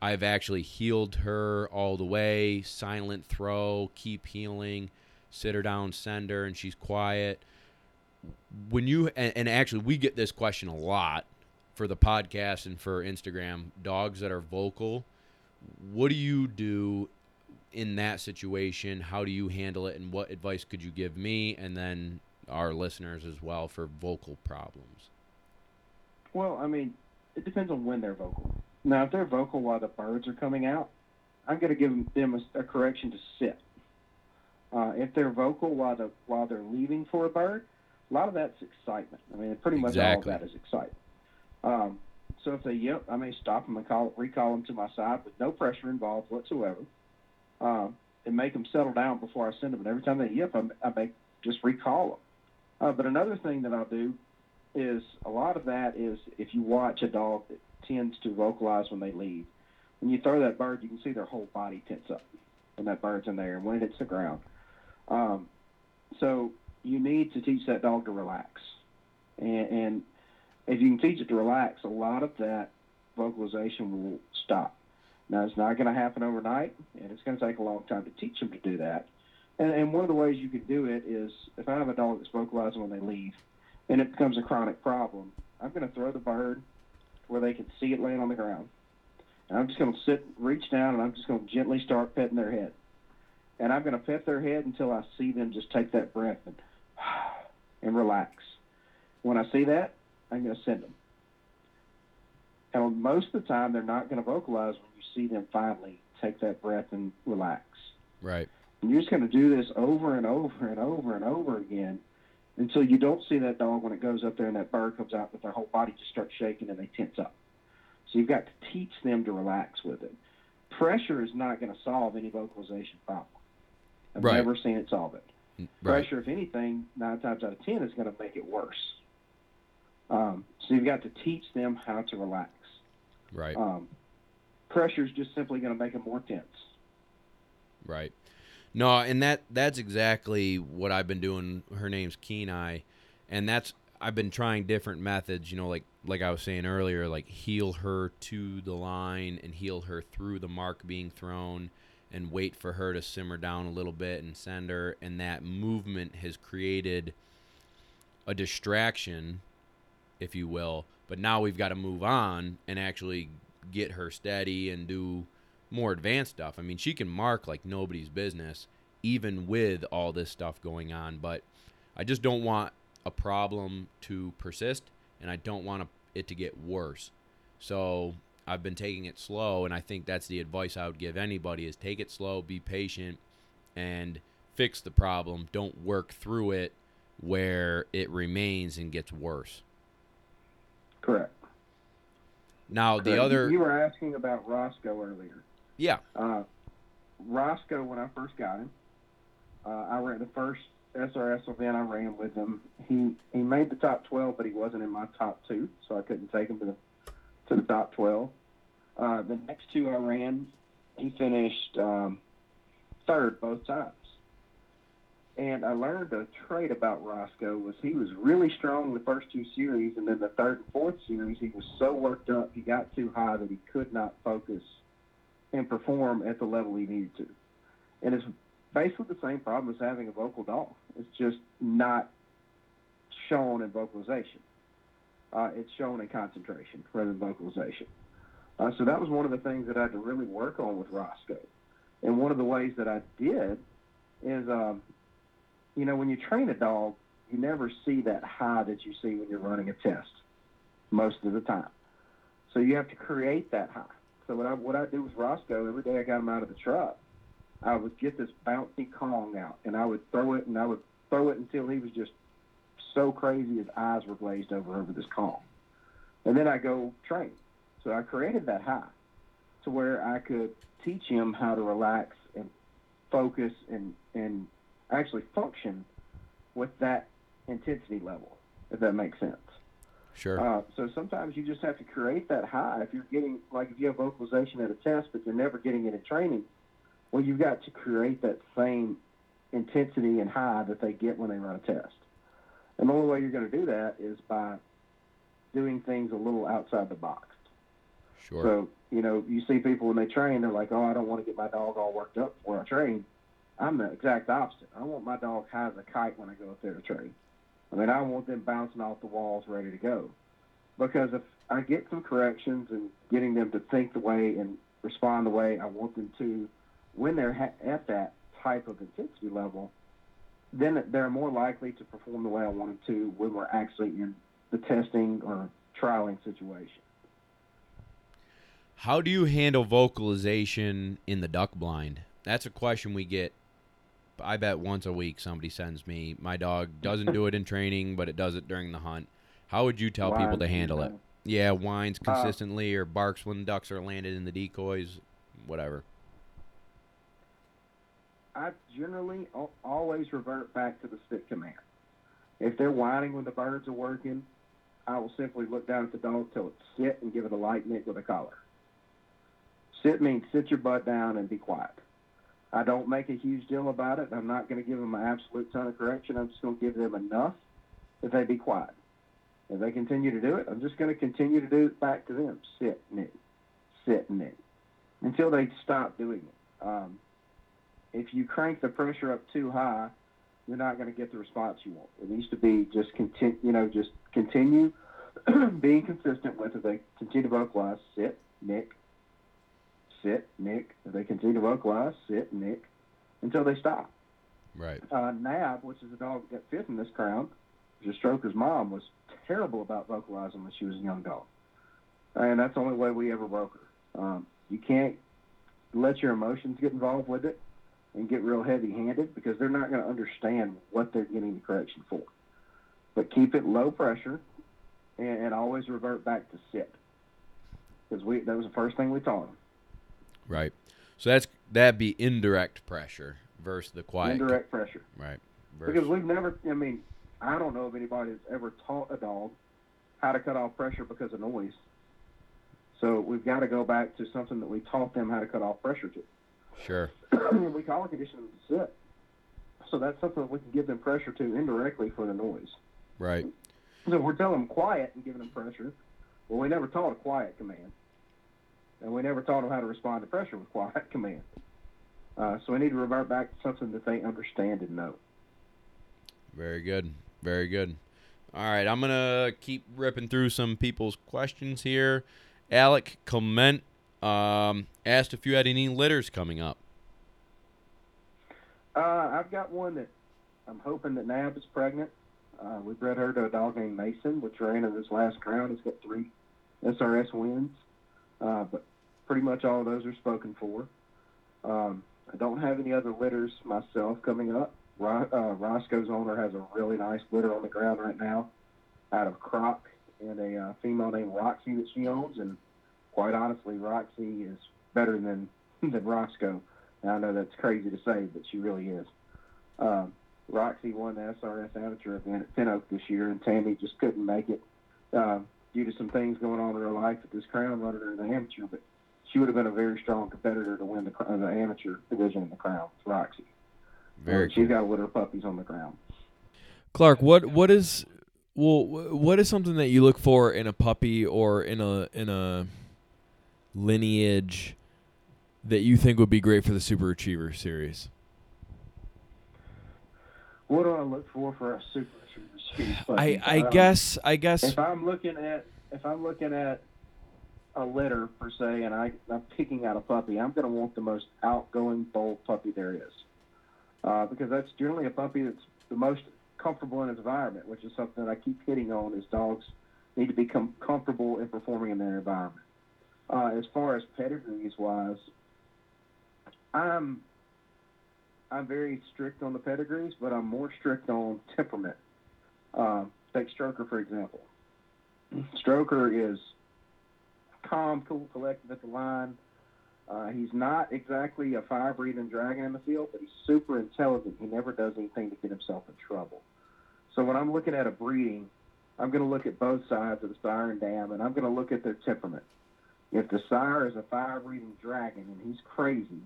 I've actually heeled her all the way. Silent throw, keep heeling, sit her down, send her, and she's quiet. When you and, and actually we get this question a lot for the podcast and for Instagram. Dogs that are vocal, what do you do in that situation? How do you handle it, and what advice could you give me and then our listeners as well for vocal problems? Well, I mean, it depends on when they're vocal. Now, if they're vocal while the birds are coming out, I'm going to give them a, a correction to sit. Uh, if they're vocal while the while they're leaving for a bird, a lot of that's excitement. I mean, pretty much Exactly. all of that is excitement. Um, so if they yip, I may stop them and call, recall them to my side with no pressure involved whatsoever, um, and make them settle down before I send them. And every time they yip, I, I may just recall them. Uh, but another thing that I'll do is a lot of that is if you watch a dog that tends to vocalize when they leave. When you throw that bird, you can see their whole body tense up when that bird's in there and when it hits the ground. Um, so you need to teach that dog to relax. And, and if you can teach it to relax, a lot of that vocalization will stop. Now, it's not going to happen overnight, and it's going to take a long time to teach them to do that. And, and one of the ways you can do it is if I have a dog that's vocalizing when they leave, and it becomes a chronic problem, I'm going to throw the bird where they can see it laying on the ground. And I'm just going to sit, reach down, and I'm just going to gently start petting their head. And I'm going to pet their head until I see them just take that breath and, (sighs) and relax. When I see that, I'm going to send them. And most of the time, they're not going to vocalize when you see them finally take that breath and relax. Right. And you're just going to do this over and over and over and over again until you don't see that dog when it goes up there and that bird comes out, but their whole body just starts shaking and they tense up. So you've got to teach them to relax with it. Pressure is not going to solve any vocalization problem. I've Right. never seen it solve it. Right. Pressure, if anything, nine times out of ten is going to make it worse. Um, so you've got to teach them how to relax. Right. Um, pressure is just simply going to make them more tense. Right. No, and that that's exactly what I've been doing. Her name's Kenai, and that's I've been trying different methods. You know, like like I was saying earlier, like heel her to the line and heel her through the mark being thrown, and wait for her to simmer down a little bit and send her. And that movement has created a distraction, if you will. But now we've got to move on and actually get her steady and do more advanced stuff. I mean, she can mark like nobody's business, even with all this stuff going on. But I just don't want a problem to persist, and I don't want it to get worse. So I've been taking it slow, and I think that's the advice I would give anybody: is take it slow, be patient, and fix the problem. Don't work through it where it remains and gets worse. Correct. Now the Correct. other, You were asking about Roscoe earlier. yeah, Uh, Roscoe, when I first got him, uh, I ran the first SRS event I ran with him. He he made the top 12, but he wasn't in my top two, so I couldn't take him to the to the top 12. Uh, the next two I ran, he finished um, third both times. And I learned a trait about Roscoe was he was really strong in the first two series, and then the third and fourth series he was so worked up he got too high that he could not focus and perform at the level he needed to. And it's basically the same problem as having a vocal dog. It's just not shown in vocalization. Uh, it's shown in concentration rather than vocalization. Uh, so that was one of the things that I had to really work on with Roscoe. And one of the ways that I did is, um, you know, when you train a dog, you never see that high that you see when you're running a test most of the time. So you have to create that high. So what I what I do with Roscoe every day I got him out of the truck, I would get this bouncy Kong out and I would throw it and I would throw it until he was just so crazy his eyes were glazed over over this Kong. And then I go train. So I created that high to where I could teach him how to relax and focus and and actually function with that intensity level, if that makes sense. sure, Uh, so sometimes you just have to create that high. If you're getting, like if you have vocalization at a test, but you're never getting it in training, well, you've got to create that same intensity and high that they get when they run a test. And the only way you're going to do that is by doing things a little outside the box. sure, So, you know, you see people when they train, they're like, oh, I don't want to get my dog all worked up before I train. I'm the exact opposite. I want my dog high as a kite when I go up there to train. I mean, I want them bouncing off the walls ready to go. Because if I get some corrections and getting them to think the way and respond the way I want them to when they're ha- at that type of intensity level, then they're more likely to perform the way I want them to when we're actually in the testing or trialing situation. How do you handle vocalization in the duck blind? That's a question we get. I bet once a week somebody sends me. My dog doesn't do it in (laughs) training, but it does it during the hunt. How would you tell people to handle it? uh, Yeah, whines Uh, consistently or barks when ducks are landed in the decoys, whatever. I generally always revert back to the sit command. If they're whining when the birds are working, I will simply look down at the dog till it sit and give it a light nick with a collar. Sit means sit your butt down and be quiet. I don't make a huge deal about it. I'm not going to give them an absolute ton of correction. I'm just going to give them enough that they be quiet. If they continue to do it, I'm just going to continue to do it back to them. Sit, nick, sit, nick, until they stop doing it. Um, if you crank the pressure up too high, you're not going to get the response you want. It needs to be just continue, you know, just continue (clears throat) being consistent with it. They continue to vocalize, sit, nick, sit, nick. If they continue to vocalize, sit, nick, until they stop. Right. Uh, Nab, which is the dog that got fifth in this crown, is Stroker's mom, was terrible about vocalizing when she was a young dog. And that's the only way we ever broke her. Um, you can't let your emotions get involved with it and get real heavy handed because they're not going to understand what they're getting the correction for. But keep it low pressure and, and always revert back to sit. Because we that was the first thing we taught them. Right. So that's that'd be indirect pressure versus the quiet. Indirect pressure. Right. Because we've never, I mean, I don't know if anybody that's ever taught a dog how to cut off pressure because of noise. So we've got to go back to something that we taught them how to cut off pressure to. Sure. (clears throat) we collar condition them sit. So that's something that we can give them pressure to indirectly for the noise. Right. So if we're telling them quiet and giving them pressure, well, we never taught a quiet command. And we never taught them how to respond to pressure with quiet (laughs) command. Uh, so we need to revert back to something that they understand and know. Very good. Very good. All right, I'm gonna keep ripping through some people's questions here. Alec Clement um, asked if you had any litters coming up. Uh, I've got one that I'm hoping that Nab is pregnant. Uh, we bred her to a dog named Mason, which ran in his last crown. He's got three SRS wins, uh, but pretty much all of those are spoken for. Um, I don't have any other litters myself coming up. Uh, Roscoe's owner has a really nice litter on the ground right now out of Croc and a uh, female named Roxy that she owns. And quite honestly, Roxy is better than, (laughs) than Roscoe. And I know that's crazy to say, but she really is. Um, Roxy won the SRS amateur event at Pin Oak this year, and Tammy just couldn't make it uh, due to some things going on in her life at this crown running her in the amateur. But she would have been a very strong competitor to win the, uh, the amateur division in the crown. It's Roxy. Very she's got a litter of puppies on the ground. Clark, what what is well what is something that you look for in a puppy or in a in a lineage that you think would be great for the Super Retriever series? What do I look for for a super Retriever series? I I Um, guess I guess if I'm looking at if I'm looking at a litter per se, and I, I'm picking out a puppy, I'm going to want the most outgoing, bold puppy there is, uh, because that's generally a puppy that's the most comfortable in its environment, which is something that I keep hitting on. Is dogs need to become comfortable in performing in their environment. Uh, as far as pedigrees wise, I'm I'm very strict on the pedigrees, but I'm more strict on temperament. Uh, take Stroker for example. Stroker is calm, cool, collected at the line. Uh, he's not exactly a fire-breathing dragon in the field, but he's super intelligent. He never does anything to get himself in trouble. So when I'm looking at a breeding, I'm going to look at both sides of the sire and dam, and I'm going to look at their temperament. If the sire is a fire-breathing dragon and he's crazy,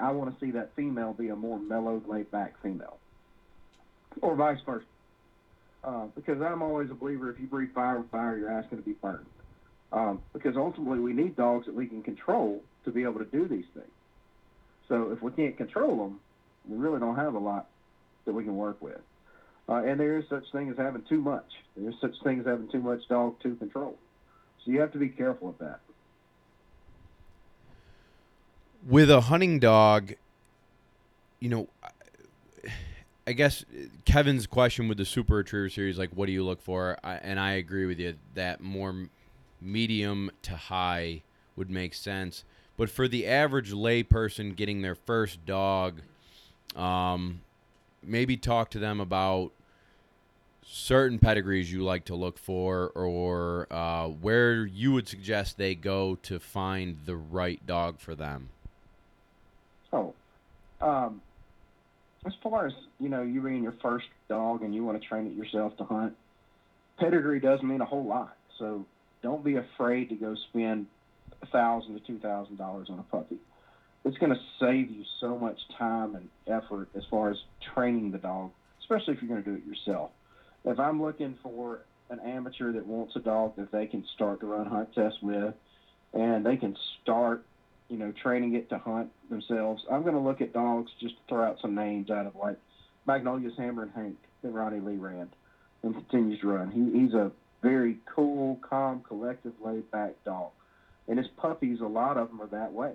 I want to see that female be a more mellowed, laid-back female, or vice versa. Uh, because I'm always a believer if you breathe fire with fire, you're asking to be burned. Um, because ultimately, we need dogs that we can control to be able to do these things. So if we can't control them, we really don't have a lot that we can work with. Uh, and there is such thing as having too much. There is such thing as having too much dog to control. So you have to be careful of that. With a hunting dog, you know, I guess Kevin's question with the Super Retriever series, like, what do you look for? I, and I agree with you that more medium to high would make sense. But for the average layperson getting their first dog, um, maybe talk to them about certain pedigrees you like to look for or uh, where you would suggest they go to find the right dog for them. Oh, um, as far as you know, you bring your first dog and you want to train it yourself to hunt. Pedigree does mean a whole lot, so don't be afraid to go spend a thousand to two thousand dollars on a puppy. It's going to save you so much time and effort as far as training the dog, especially if you're going to do it yourself. If I'm looking for an amateur that wants a dog that they can start to run hunt tests with, and they can start you know, training it to hunt themselves. I'm going to look at dogs just to throw out some names out of like Magnolia's Hammer and Hank that Ronnie Lee ran and continues to run. He, he's a very cool, calm, collective, laid back dog. And his puppies, a lot of them are that way.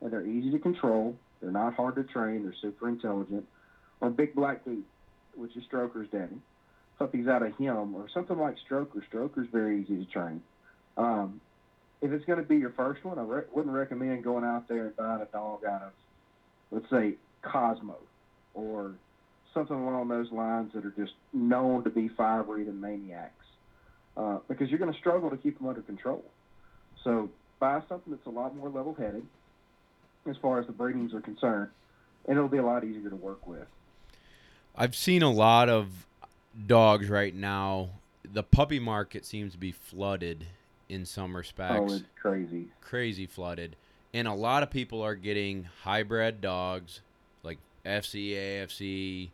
And they're easy to control. They're not hard to train. They're super intelligent. Or Big Black Boot, which is Stroker's daddy. Puppies out of him, or something like Stroker. Stroker's very easy to train. Um, if it's going to be your first one, I re- wouldn't recommend going out there and buying a dog out of, let's say, Cosmo or something along those lines that are just known to be fire breathing maniacs, uh, because you're going to struggle to keep them under control. So buy something that's a lot more level headed as far as the breedings are concerned, and it'll be a lot easier to work with. I've seen a lot of dogs right now. The puppy market seems to be flooded in some respects. Oh, it's crazy. Crazy flooded. And a lot of people are getting hybrid dogs like FC, AFC,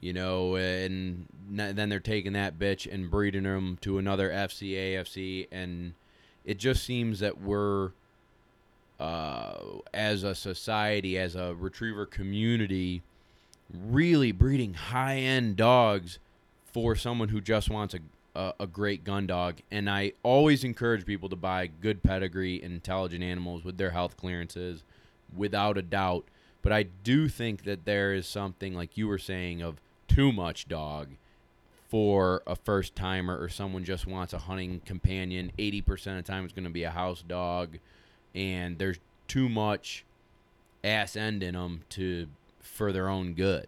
you know, and then they're taking that bitch and breeding them to another FC, AFC. And it just seems that we're, uh, as a society, as a retriever community, really breeding high end dogs for someone who just wants a, a, a, great gun dog. And I always encourage people to buy good pedigree and intelligent animals with their health clearances, without a doubt. But I do think that there is something, like you were saying, of too much dog for a first timer or someone just wants a hunting companion. 80% of the time it's going to be a house dog. And there's too much ass end in them to for their own good.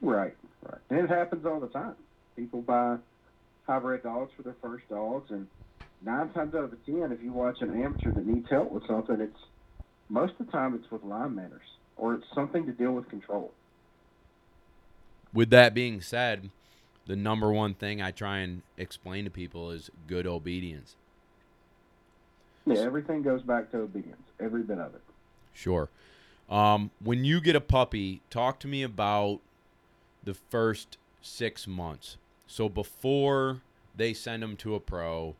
Right, right. And it happens all the time. People buy hybrid dogs for their first dogs, and nine times out of ten, if you watch an amateur that needs help with something, it's most of the time it's with line manners or it's something to deal with control. With that being said, the number one thing I try and explain to people is good obedience. Yeah, everything goes back to obedience, every bit of it. Sure. Um, when you get a puppy, talk to me about the first six months. So before they send them to a pro,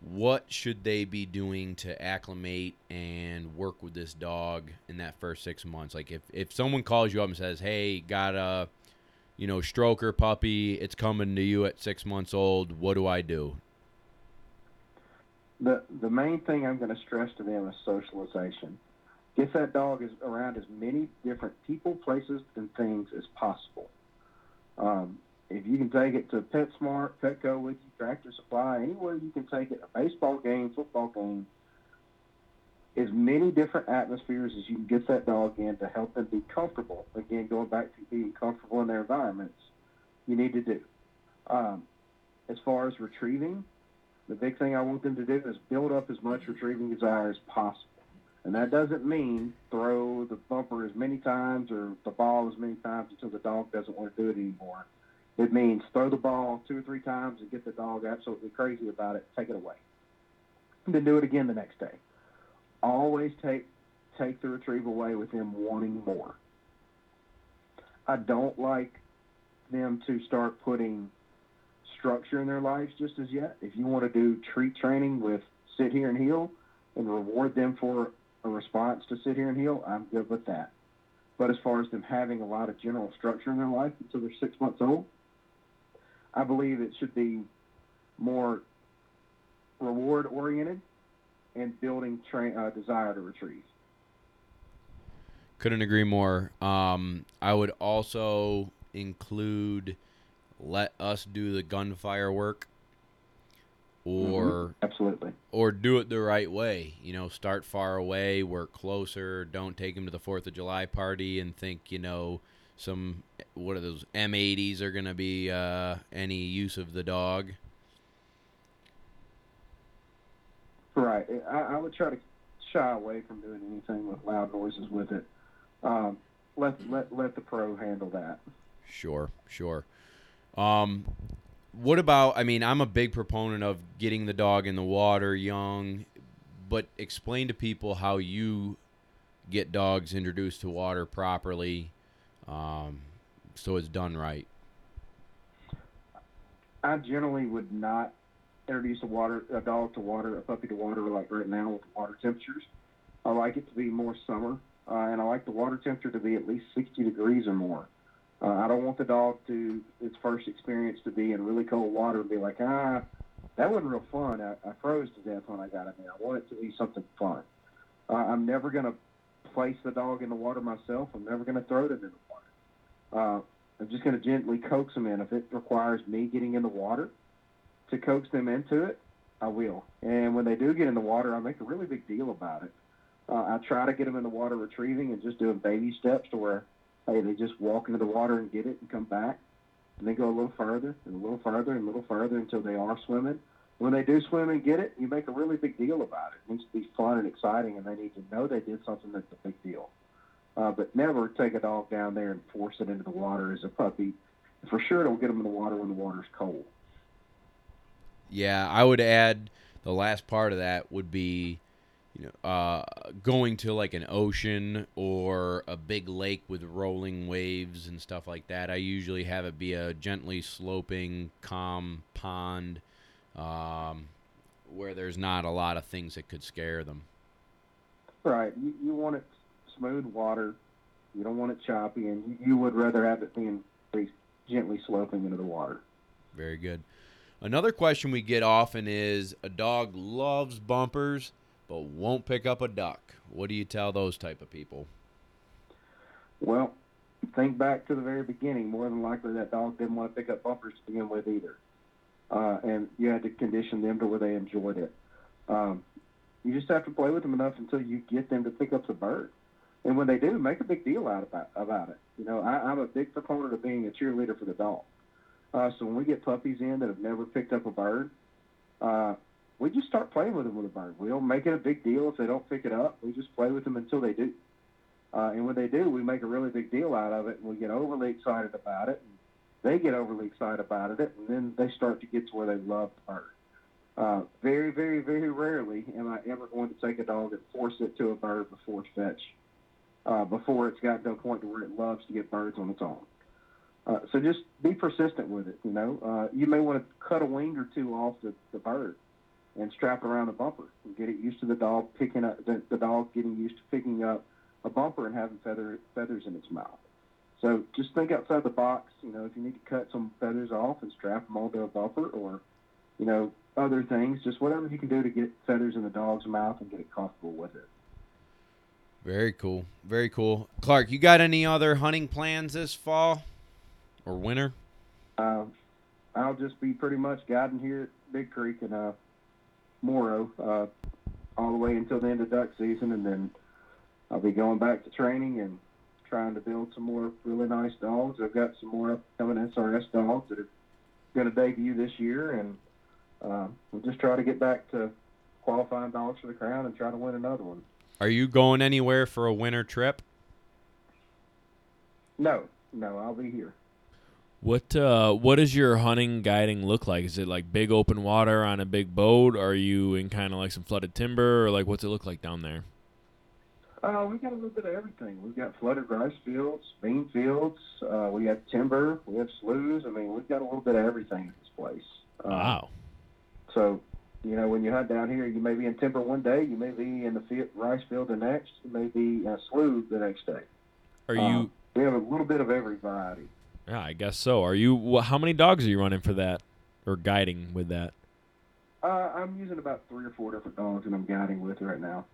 what should they be doing to acclimate and work with this dog in that first six months? Like if, if someone calls you up and says, Hey, got a you know, stroker puppy, it's coming to you at six months old, what do I do? The the main thing I'm gonna stress to them is socialization. Get that dog as, around as many different people, places, and things as possible. Um, if you can take it to PetSmart, Petco with you, Tractor Supply, anywhere you can take it, a baseball game, football game, as many different atmospheres as you can get that dog in to help them be comfortable. Again, going back to being comfortable in their environments, you need to do. Um, as far as retrieving, the big thing I want them to do is build up as much retrieving desire as possible. And that doesn't mean throw the bumper as many times or the ball as many times until the dog doesn't want to do it anymore. It means throw the ball two or three times and get the dog absolutely crazy about it, take it away. And then do it again the next day. Always take take the retrieve away with them wanting more. I don't like them to start putting structure in their lives just as yet. If you want to do treat training with sit here and heel and reward them for a response to sit here and heel, I'm good with that. But as far as them having a lot of general structure in their life until they're six months old, I believe it should be more reward oriented and building tra- uh, desire to retrieve. Couldn't agree more. Um, I would also include let us do the gunfire work, or Absolutely. or do it the right way. You know, start far away, work closer. Don't take him to the Fourth of July party and think you know some what are those M80s are gonna be uh, any use of the dog. Right. I, I would try to shy away from doing anything with loud noises with it. Um, let let let the pro handle that. Sure, sure. Um, what about? I mean, I'm a big proponent of getting the dog in the water young, but explain to people how you get dogs introduced to water properly, um, so it's done right. I generally would not introduce a water a dog to water, a puppy to water like right now with water temperatures. I like it to be more summer, uh, and I like the water temperature to be at least 60 degrees or more. Uh, I don't want the dog to its first experience to be in really cold water and be like, ah, that wasn't real fun. I, I froze to death when I got in there. I want it to be something fun. Uh, I'm never going to place the dog in the water myself. I'm never going to throw it in the. Uh, I'm just going to gently coax them in. If it requires me getting in the water to coax them into it, I will. And when they do get in the water, I make a really big deal about it. Uh, I try to get them in the water retrieving and just doing baby steps to where, hey, they just walk into the water and get it and come back. And then go a little further and a little further and a little further until they are swimming. When they do swim and get it, you make a really big deal about it. It needs to be fun and exciting, and they need to know they did something that's a big deal. Uh, but never take a dog down there and force it into the water as a puppy. For sure, it'll get them in the water when the water's cold. Yeah, I would add the last part of that would be, you know, uh, going to like an ocean or a big lake with rolling waves and stuff like that. I usually have it be a gently sloping, calm pond, um, where there's not a lot of things that could scare them. Right. You, you want it smooth water. You don't want it choppy, and you, would rather have it being gently sloping into the water. Very good. Another question we get often is a dog loves bumpers but won't pick up a duck. What do you tell those type of people? Well, think back to the very beginning. More than likely, that dog didn't want to pick up bumpers to begin with either, uh, and you had to condition them to where they enjoyed it. Um, you just have to play with them enough until you get them to pick up the bird. And when they do, make a big deal out about about it. You know, I, I'm a big proponent of being a cheerleader for the dog. Uh, so when we get puppies in that have never picked up a bird, uh, we just start playing with them with a bird. We don't make it a big deal if they don't pick it up. We just play with them until they do. Uh, and when they do, we make a really big deal out of it, and we get overly excited about it. And they get overly excited about it, and then they start to get to where they love the bird. Uh, very, very, very rarely am I ever going to take a dog and force it to a bird before fetch, uh, before it's gotten to a point where it loves to get birds on its own. Uh, so just be persistent with it. You know, uh, you may want to cut a wing or two off the, the bird and strap it around the bumper and get it used to the dog picking up the, the dog getting used to picking up a bumper and having feather feathers in its mouth. So just think outside the box. You know, if you need to cut some feathers off and strap them onto a bumper, or you know other things, just whatever you can do to get feathers in the dog's mouth and get it comfortable with it. Very cool. Very cool. Clark, you got any other hunting plans this fall or winter? Um, I'll just be pretty much guiding here at Big Creek and uh, Morrow uh, all the way until the end of duck season, and then I'll be going back to training and trying to build some more really nice dogs. I've got some more upcoming SRS dogs that are going to debut this year, and uh, we'll just try to get back to qualifying dogs for the crown and try to win another one. Are you going anywhere for a winter trip? No, no, I'll be here. What uh what does your hunting guiding look like? Is it like big open water on a big boat? Are you in kind of like some flooded timber or like what's it look like down there? Uh, we got a little bit of everything. We've got flooded rice fields, bean fields. Uh, we have timber. We have sloughs. I mean, we've got a little bit of everything at this place. Uh, Wow. So, you know, when you hunt down here, you may be in timber one day, you may be in the field, rice field the next, you may be in a slough the next day. Are Uh, you We have a little bit of every variety. Yeah, I guess so. Are you wh- how many dogs are you running for that or guiding with that? Uh, I'm using about three or four different dogs that I'm guiding with right now.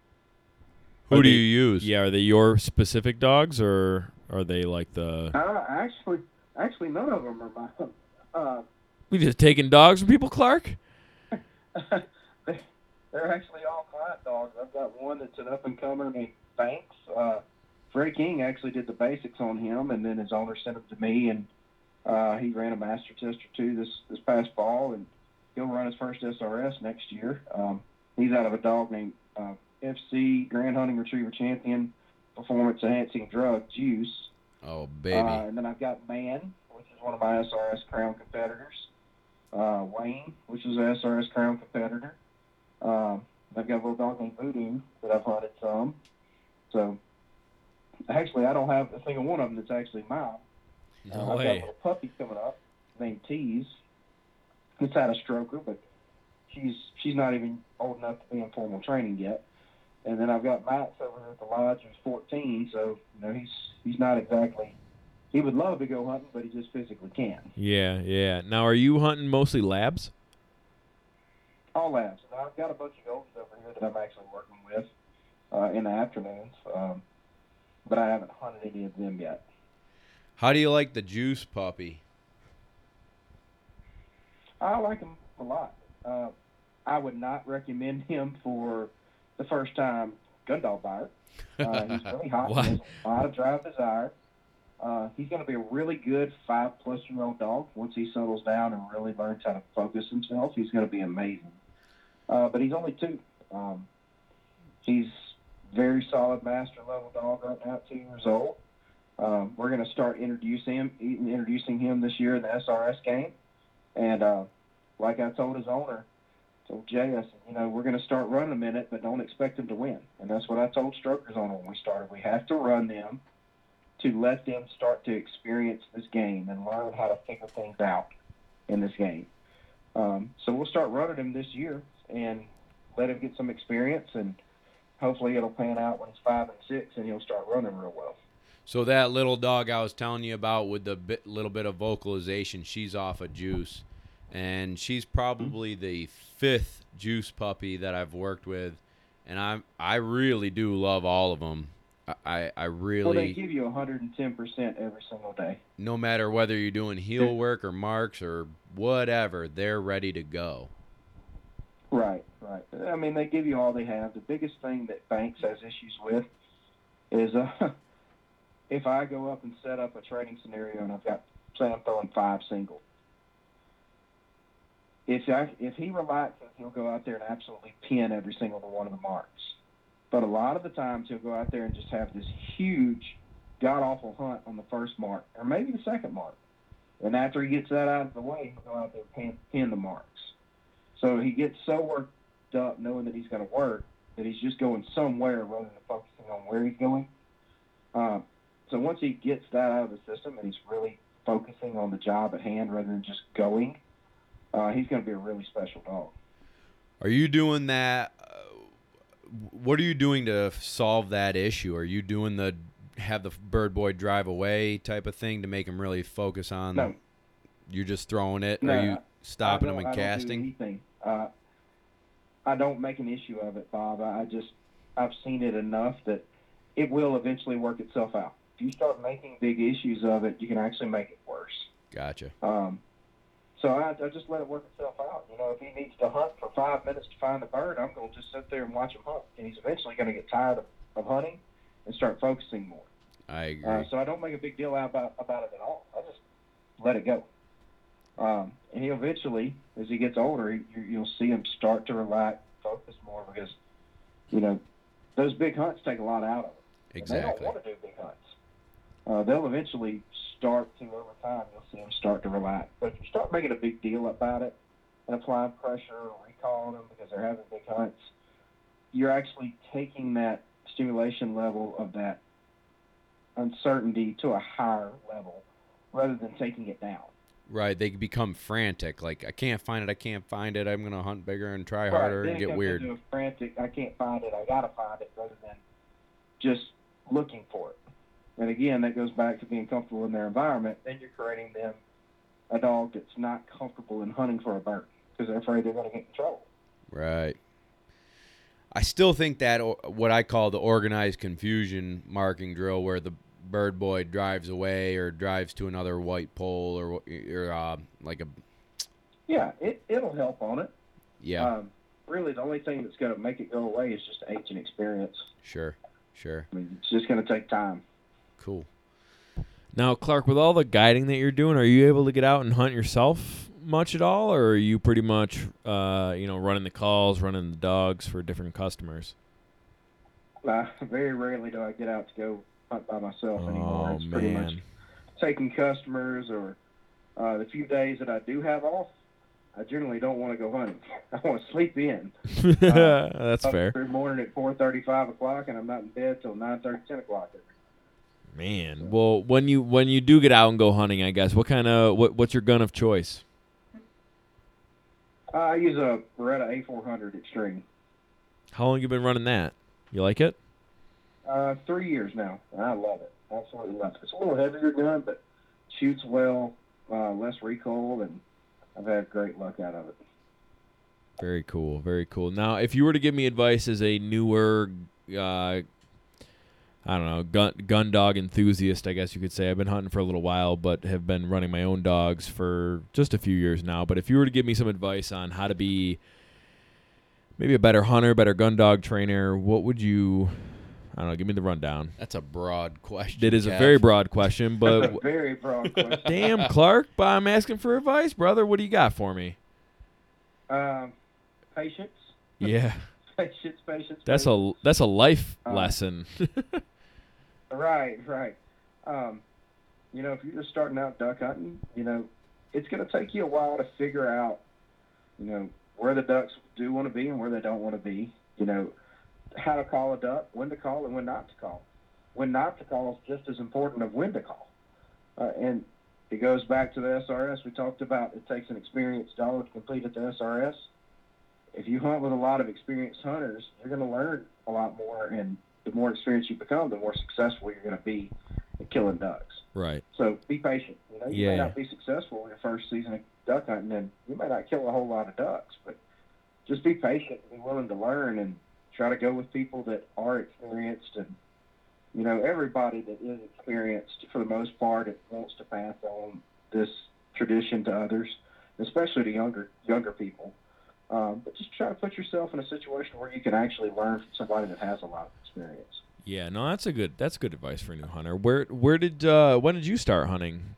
Who Are do they- you use? Yeah, are they your specific dogs or are they like the? Uh, actually, actually, none of them are mine. (laughs) Uh, We just taking dogs from people, Clark? (laughs) they, they're actually all client dogs. I've got one that's an up and comer named Banks. Uh, Freddie King actually did the basics on him, and then his owner sent him to me, and uh, he ran a master test or two this this past fall, and he'll run his first SRS next year. Um, he's out of a dog named uh, FC Grand Hunting Retriever Champion Performance Enhancing Drug Juice. Oh baby. Uh, and then I've got Man, which is one of my SRS Crown competitors. Uh, Wayne, which is a SRS Crown competitor. Um, I've got a little dog named Voodoo that I've hunted some. So, actually, I don't have a single one of them that's actually mine. No I've got a little puppy coming up named Tease. It's had a stroker, but she's she's not even old enough to be in formal training yet. And then I've got Max over there at the lodge who's 14, so you know he's he's not exactly. He would love to go hunting, but he just physically can't. Yeah, yeah. Now, are you hunting mostly labs? All labs. And I've got a bunch of goldies over here that I'm actually working with uh, in the afternoons, um, but I haven't hunted any of them yet. How do you like the juice puppy? I like him a lot. Uh, I would not recommend (laughs) him for the first time gun dog buyer. Uh, he's really hot. (laughs) What? A lot of drive desire. Uh, he's going to be a really good five plus year old dog once he settles down and really learns how to focus himself. He's going to be amazing. Uh, but he's only two. Um, he's very solid master level dog right now, two years old. Um, we're going to start introducing him, introducing him this year in the SRS game. And uh, like I told his owner, told Jay, I said, you know, we're going to start running in it, but don't expect them to win. And that's what I told Strokers owner when we started. We have to run them to let them start to experience this game and learn how to figure things out in this game. Um, so we'll start running him this year and let him get some experience, and hopefully it'll pan out when he's five and six, and he'll start running real well. So that little dog I was telling you about with the bit, little bit of vocalization, she's off of juice, and she's probably the fifth juice puppy that I've worked with, and I I really do love all of them. I I, I Well, they give you 110% every single day. no matter whether you're doing heel work or marks or whatever, they're ready to go. Right, right. I mean, they give you all they have. The biggest thing that Banks has issues with is uh, (laughs) if I go up and set up a training scenario and I've got, say, I'm throwing five singles. If I, if he relaxes, he'll go out there and absolutely pin every single one of the marks. But a lot of the times he'll go out there and just have this huge, god awful hunt on the first mark, or maybe the second mark. And after he gets that out of the way, he'll go out there and pin, pin the marks. So he gets so worked up knowing that he's going to work that he's just going somewhere rather than focusing on where he's going. Um, so once he gets that out of the system and he's really focusing on the job at hand rather than just going, uh, he's going to be a really special dog. Are you doing that? What are you doing to solve that issue? Are you doing the have the bird boy drive away type of thing to make him really focus on? No. You're just throwing it. No, are you stopping him and I don't casting? anything. Uh, I don't make an issue of it, Bob. I I just I've seen it enough that it will eventually work itself out. If you start making big issues of it, you can actually make it worse. Gotcha. Um, so I, I just let it work itself out. You know, if he needs to hunt for five minutes to find a bird, I'm going to just sit there and watch him hunt. And he's eventually going to get tired of, of hunting and start focusing more. I agree. Uh, so I don't make a big deal out about, about it at all. I just let it go. Um, and he eventually, as he gets older, you, you'll see him start to relax, focus more because, you know, those big hunts take a lot out of him. And They don't want to do big hunts. Uh, they'll eventually start to, over time, you'll see them start to relax. But if you start making a big deal about it and applying pressure or recalling them because they're having big hunts, you're actually taking that stimulation level of that uncertainty to a higher level rather than taking it down. Right. They become frantic. Like I can't find it. I can't find it. I'm gonna hunt bigger and try Right, harder and get weird. frantic, I can't find it, I gotta find it, rather than just looking for it. And again, that goes back to being comfortable in their environment. Then you're creating them a dog that's not comfortable in hunting for a bird because they're afraid they're going to get in trouble. Right. I still think that what I call the organized confusion marking drill, where the bird boy drives away or drives to another white pole or or uh, like a Yeah, it it'll help on it. yeah, Um, really, the only thing that's going to make it go away is just age and experience. sure, sure, I mean, it's just going to take time. Cool. Now, Clark, with all the guiding that you're doing, are you able to get out and hunt yourself much at all, or are you pretty much, uh, you know, running the calls, running the dogs for different customers? Uh, very rarely do I get out to go hunt by myself anymore. Oh It's pretty much taking customers or uh, the few days that I do have off. I generally don't want to go hunting. (laughs) I want to sleep in. (laughs) that's fair. Every morning at four thirty, five o'clock, and I'm not in bed till nine thirty, ten o'clock. Man, well, when you when you do get out and go hunting, I guess what kind of what what's your gun of choice? Uh, I use a Beretta A400 Xtreme. How long you been running that? You like it? Uh, three years now, and I love it. Absolutely love it. It's a little heavier gun, but shoots well, uh, less recoil, and I've had great luck out of it. Very cool, very cool. Now, if you were to give me advice as a newer, uh, I don't know, gun gun dog enthusiast, I guess you could say. I've been hunting for a little while, but have been running my own dogs for just a few years now. But if you were to give me some advice on how to be maybe a better hunter, better gun dog trainer, what would you? I don't know. Give me the rundown. That's a broad question. It is a very broad question, (laughs) but very broad (laughs) question. damn, Clark, but I'm asking for advice, brother. What do you got for me? Um, patience, Yeah, (laughs) patience, patience. that's patience. a that's a life Uh, lesson. Right, right. Um, you know, if you're just starting out duck hunting, you know, it's going to take you a while to figure out, you know, where the ducks do want to be and where they don't want to be. You know, how to call a duck, when to call, and when not to call. When not to call is just as important as when to call. Uh, and it goes back to the SRS we talked about. It takes an experienced dog to complete at the SRS. If you hunt with a lot of experienced hunters, you're going to learn a lot more, and the more experienced you become, the more successful you're going to be at killing ducks. right. So be patient. You know, you may not be successful in your first season of duck hunting, and you may not kill a whole lot of ducks, but just be patient and be willing to learn and try to go with people that are experienced and you know everybody that is experienced for the most part it wants to pass on this tradition to others especially to younger younger people um, but just try to put yourself in a situation where you can actually learn from somebody that has a lot of experience Yeah, no, that's a good that's good advice for a new hunter. Where where did uh when did you start hunting?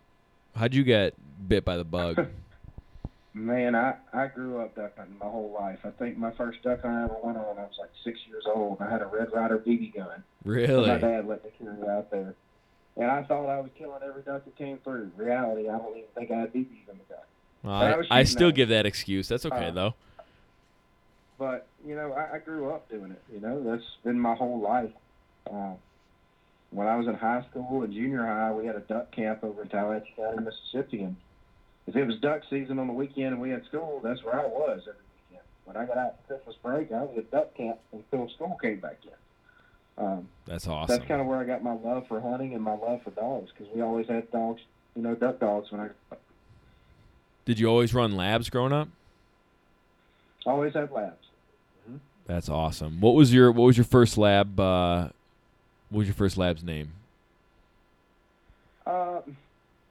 How'd you get bit by the bug? (laughs) Man, I, I grew up duck hunting my whole life. I think my first duck hunt I ever went on, I was like six years old. I had a Red Ryder BB gun. that My really? dad let me carry it out there. And I thought I was killing every duck that came through. Reality, I don't even think I had BBs in the gun. Well, I I, I still at it. give that excuse. That's okay Uh, though. But, you know, I, I grew up doing it. You know, that's been my whole life. Uh, when I was in high school and junior high, we had a duck camp over in Tallahatchie County, Mississippi. And if it was duck season on the weekend and we had school, that's where I was every weekend. When I got out for Christmas break, I was at duck camp until school came back in. Um, That's awesome. that's kind of where I got my love for hunting and my love for dogs because we always had dogs, you know, duck dogs when I Did you always run labs growing up? always had labs. That's awesome. What was your what was your first lab uh what was your first lab's name? Uh,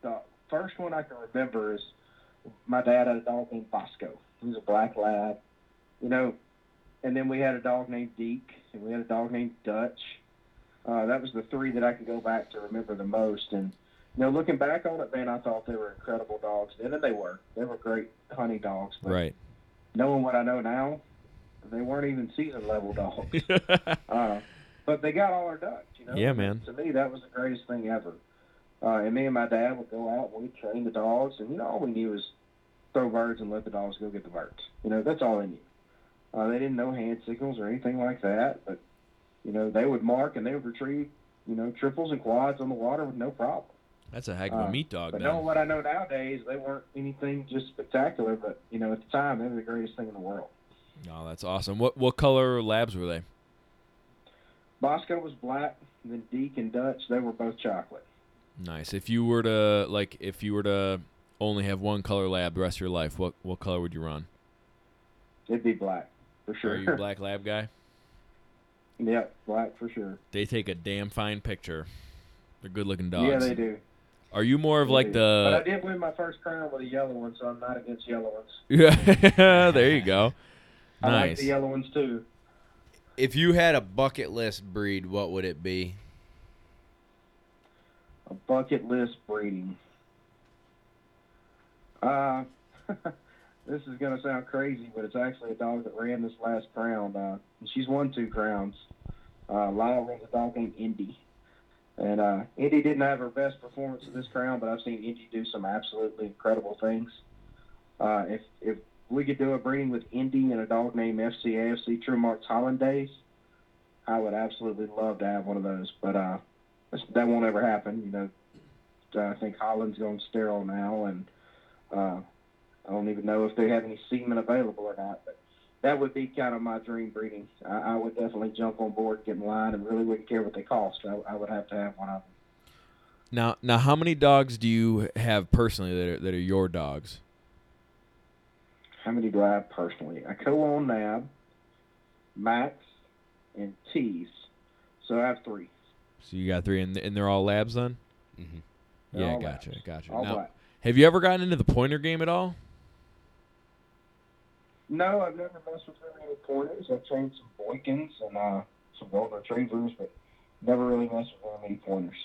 the first one I can remember is my dad had a dog named Bosco. He was a black lab, you know, and then we had a dog named Deke, and we had a dog named Dutch. Uh, that was the three that I can go back to remember the most. And you know, looking back on it, man, I thought they were incredible dogs then, and they were. They were great hunting dogs. But Right. knowing what I know now, they weren't even season level dogs. (laughs) Uh, but they got all our ducks, you know. Yeah, man. To me, that was the greatest thing ever. Uh, and me and my dad would go out and we'd train the dogs, and you know, all we knew was throw birds and let the dogs go get the birds. You know, that's all they knew. Uh, they didn't know hand signals or anything like that, but you know, they would mark and they would retrieve, you know, triples and quads on the water with no problem. That's a heck of a Uh, meat dog But then. knowing what I know nowadays, they weren't anything just spectacular, but you know, at the time, they were the greatest thing in the world. No, that's awesome. What what color labs were they? Bosco was black, and then Deke and Dutch, they were both chocolate. Nice. If you were to like if you were to only have one color lab the rest of your life, what what color would you run? It'd be black for sure. Are you a (laughs) black lab guy? Yeah, black for sure. They take a damn fine picture. They're good looking dogs. Yeah, they do. Are you more of They like do. But I did win my first crown with a yellow one, so I'm not against yellow ones. (laughs) Yeah, (laughs) there you go. I like Nice. the yellow ones too. If you had a bucket list breed, what would it be? A bucket list breeding. Uh, (laughs) this is gonna sound crazy, but it's actually a dog that ran this last crown. Uh, and she's won two crowns. Uh, Lyle runs a dog named Indy, and uh, Indy didn't have her best performance of this crown, but I've seen Indy do some absolutely incredible things. Uh, if if we could do a breeding with Indy and a dog named FCAFC True Marks Hollandaise, I would absolutely love to have one of those. But uh, that won't ever happen. You know, I think Holland's going sterile now, and uh, I don't even know if they have any semen available or not. But that would be kind of my dream breeding. I, I would definitely jump on board, get in line, and really wouldn't care what they cost. I, I would have to have one of them. Now, now, how many dogs do you have personally that are, that are your dogs? How many do I have personally? I co-own Nab, Max, and Tease. So I have three. So you got three, and, and they're all labs then. Mm-hmm. They're yeah, all gotcha, labs. gotcha. All now, black. have you ever gotten into the pointer game at all? No, I've never messed with very many pointers. I've trained some Boykins and uh, some golden retrievers, but never really messed with very many pointers.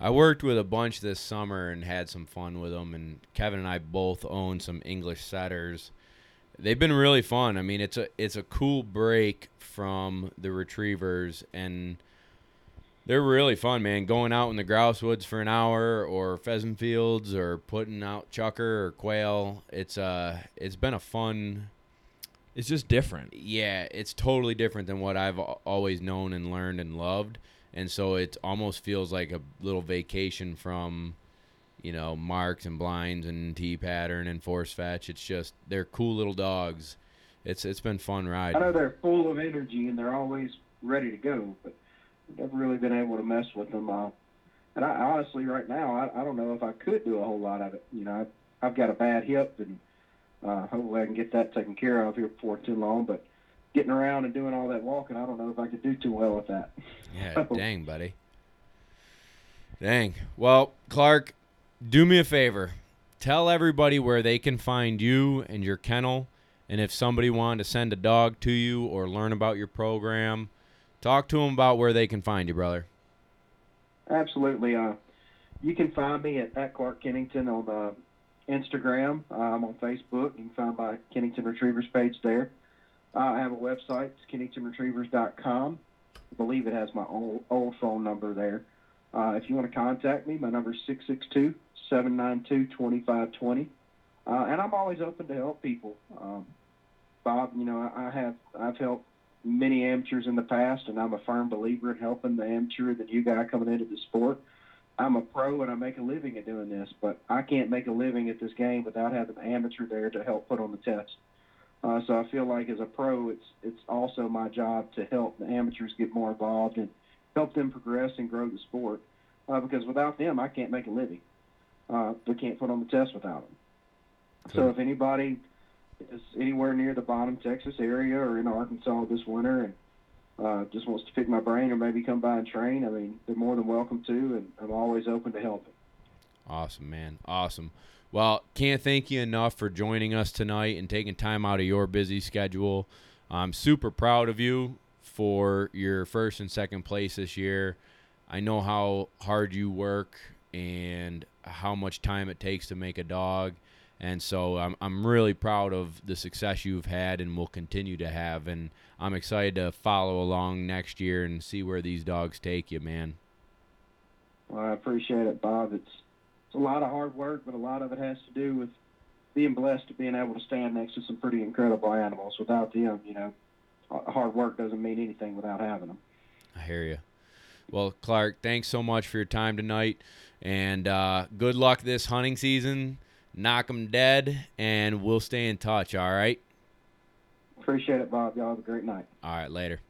I worked with a bunch this summer and had some fun with them. And Kevin and I both own some English setters. They've been really fun. I mean, it's a it's a cool break from the retrievers, and they're really fun, man. Going out in the grouse woods for an hour, or pheasant fields, or putting out chukar or quail. It's uh, it's been a fun It's just different. yeah, it's totally different than what I've always known and learned and loved. And so it almost feels like a little vacation from, you know, marks and blinds and T pattern and force fetch. It's just they're cool little dogs. It's it's been fun riding. I know they're full of energy and they're always ready to go, but I've never really been able to mess with them. Uh, and I honestly, right now, I, I don't know if I could do a whole lot of it. You know, I've, I've got a bad hip, and uh, hopefully I can get that taken care of here before too long. But getting around and doing all that walking, I don't know if I could do too well with that. Yeah, (laughs) dang, buddy. Dang. Well, Clark, do me a favor. Tell everybody where they can find you and your kennel. And if somebody wanted to send a dog to you or learn about your program, talk to them about where they can find you, brother. Absolutely. Uh, you can find me at, at Clark Kennington on uh, Instagram. I'm on Facebook. You can find my Kennington Retrievers page there. Uh, I have a website, KenningtonRetrievers.com. I believe it has my old, old phone number there. Uh, if you want to contact me, my number is 662 792 2520. And I'm always open to help people. Um, Bob, you know, I, I have I've helped many amateurs in the past, and I'm a firm believer in helping the amateur, the new guy coming into the sport. I'm a pro and I make a living at doing this, but I can't make a living at this game without having an amateur there to help put on the test. Uh, so I feel like as a pro, it's it's also my job to help the amateurs get more involved and help them progress and grow the sport. Uh, because without them, I can't make a living. Uh, we can't put on the test without them. So if anybody is anywhere near the bottom Texas area or in Arkansas this winter and uh, just wants to pick my brain or maybe come by and train, I mean, they're more than welcome to, and I'm always open to helping. Awesome, man. Awesome. Well, can't thank you enough for joining us tonight and taking time out of your busy schedule. I'm super proud of you for your first and second place this year. I know how hard you work and how much time it takes to make a dog. And so I'm, I'm really proud of the success you've had and will continue to have. And I'm excited to follow along next year and see where these dogs take you, man. Well, I appreciate it, Bob. It's it's a lot of hard work, but a lot of it has to do with being blessed to being able to stand next to some pretty incredible animals. Without them, you know, hard work doesn't mean anything without having them. I hear you. Well, Clark, thanks so much for your time tonight, and uh, good luck this hunting season. Knock them dead, and we'll stay in touch. All right. Appreciate it, Bob. Y'all have a great night. All right. Later.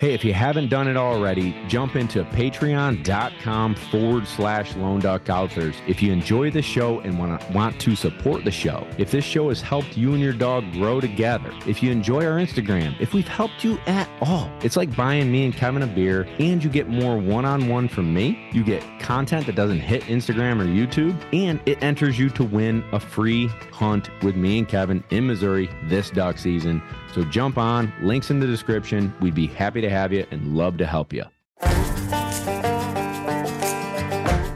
Hey, if you haven't done it already, jump into patreon.com forward slash lone duck outfitters if you enjoy the show and want to, want to support the show. If this show has helped you and your dog grow together, if you enjoy our Instagram, if we've helped you at all, it's like buying me and Kevin a beer and you get more one on one from me. You get content that doesn't hit Instagram or YouTube, and it enters you to win a free hunt with me and Kevin in Missouri this duck season. So jump on, links in the description. We'd be happy to have you and love to help you.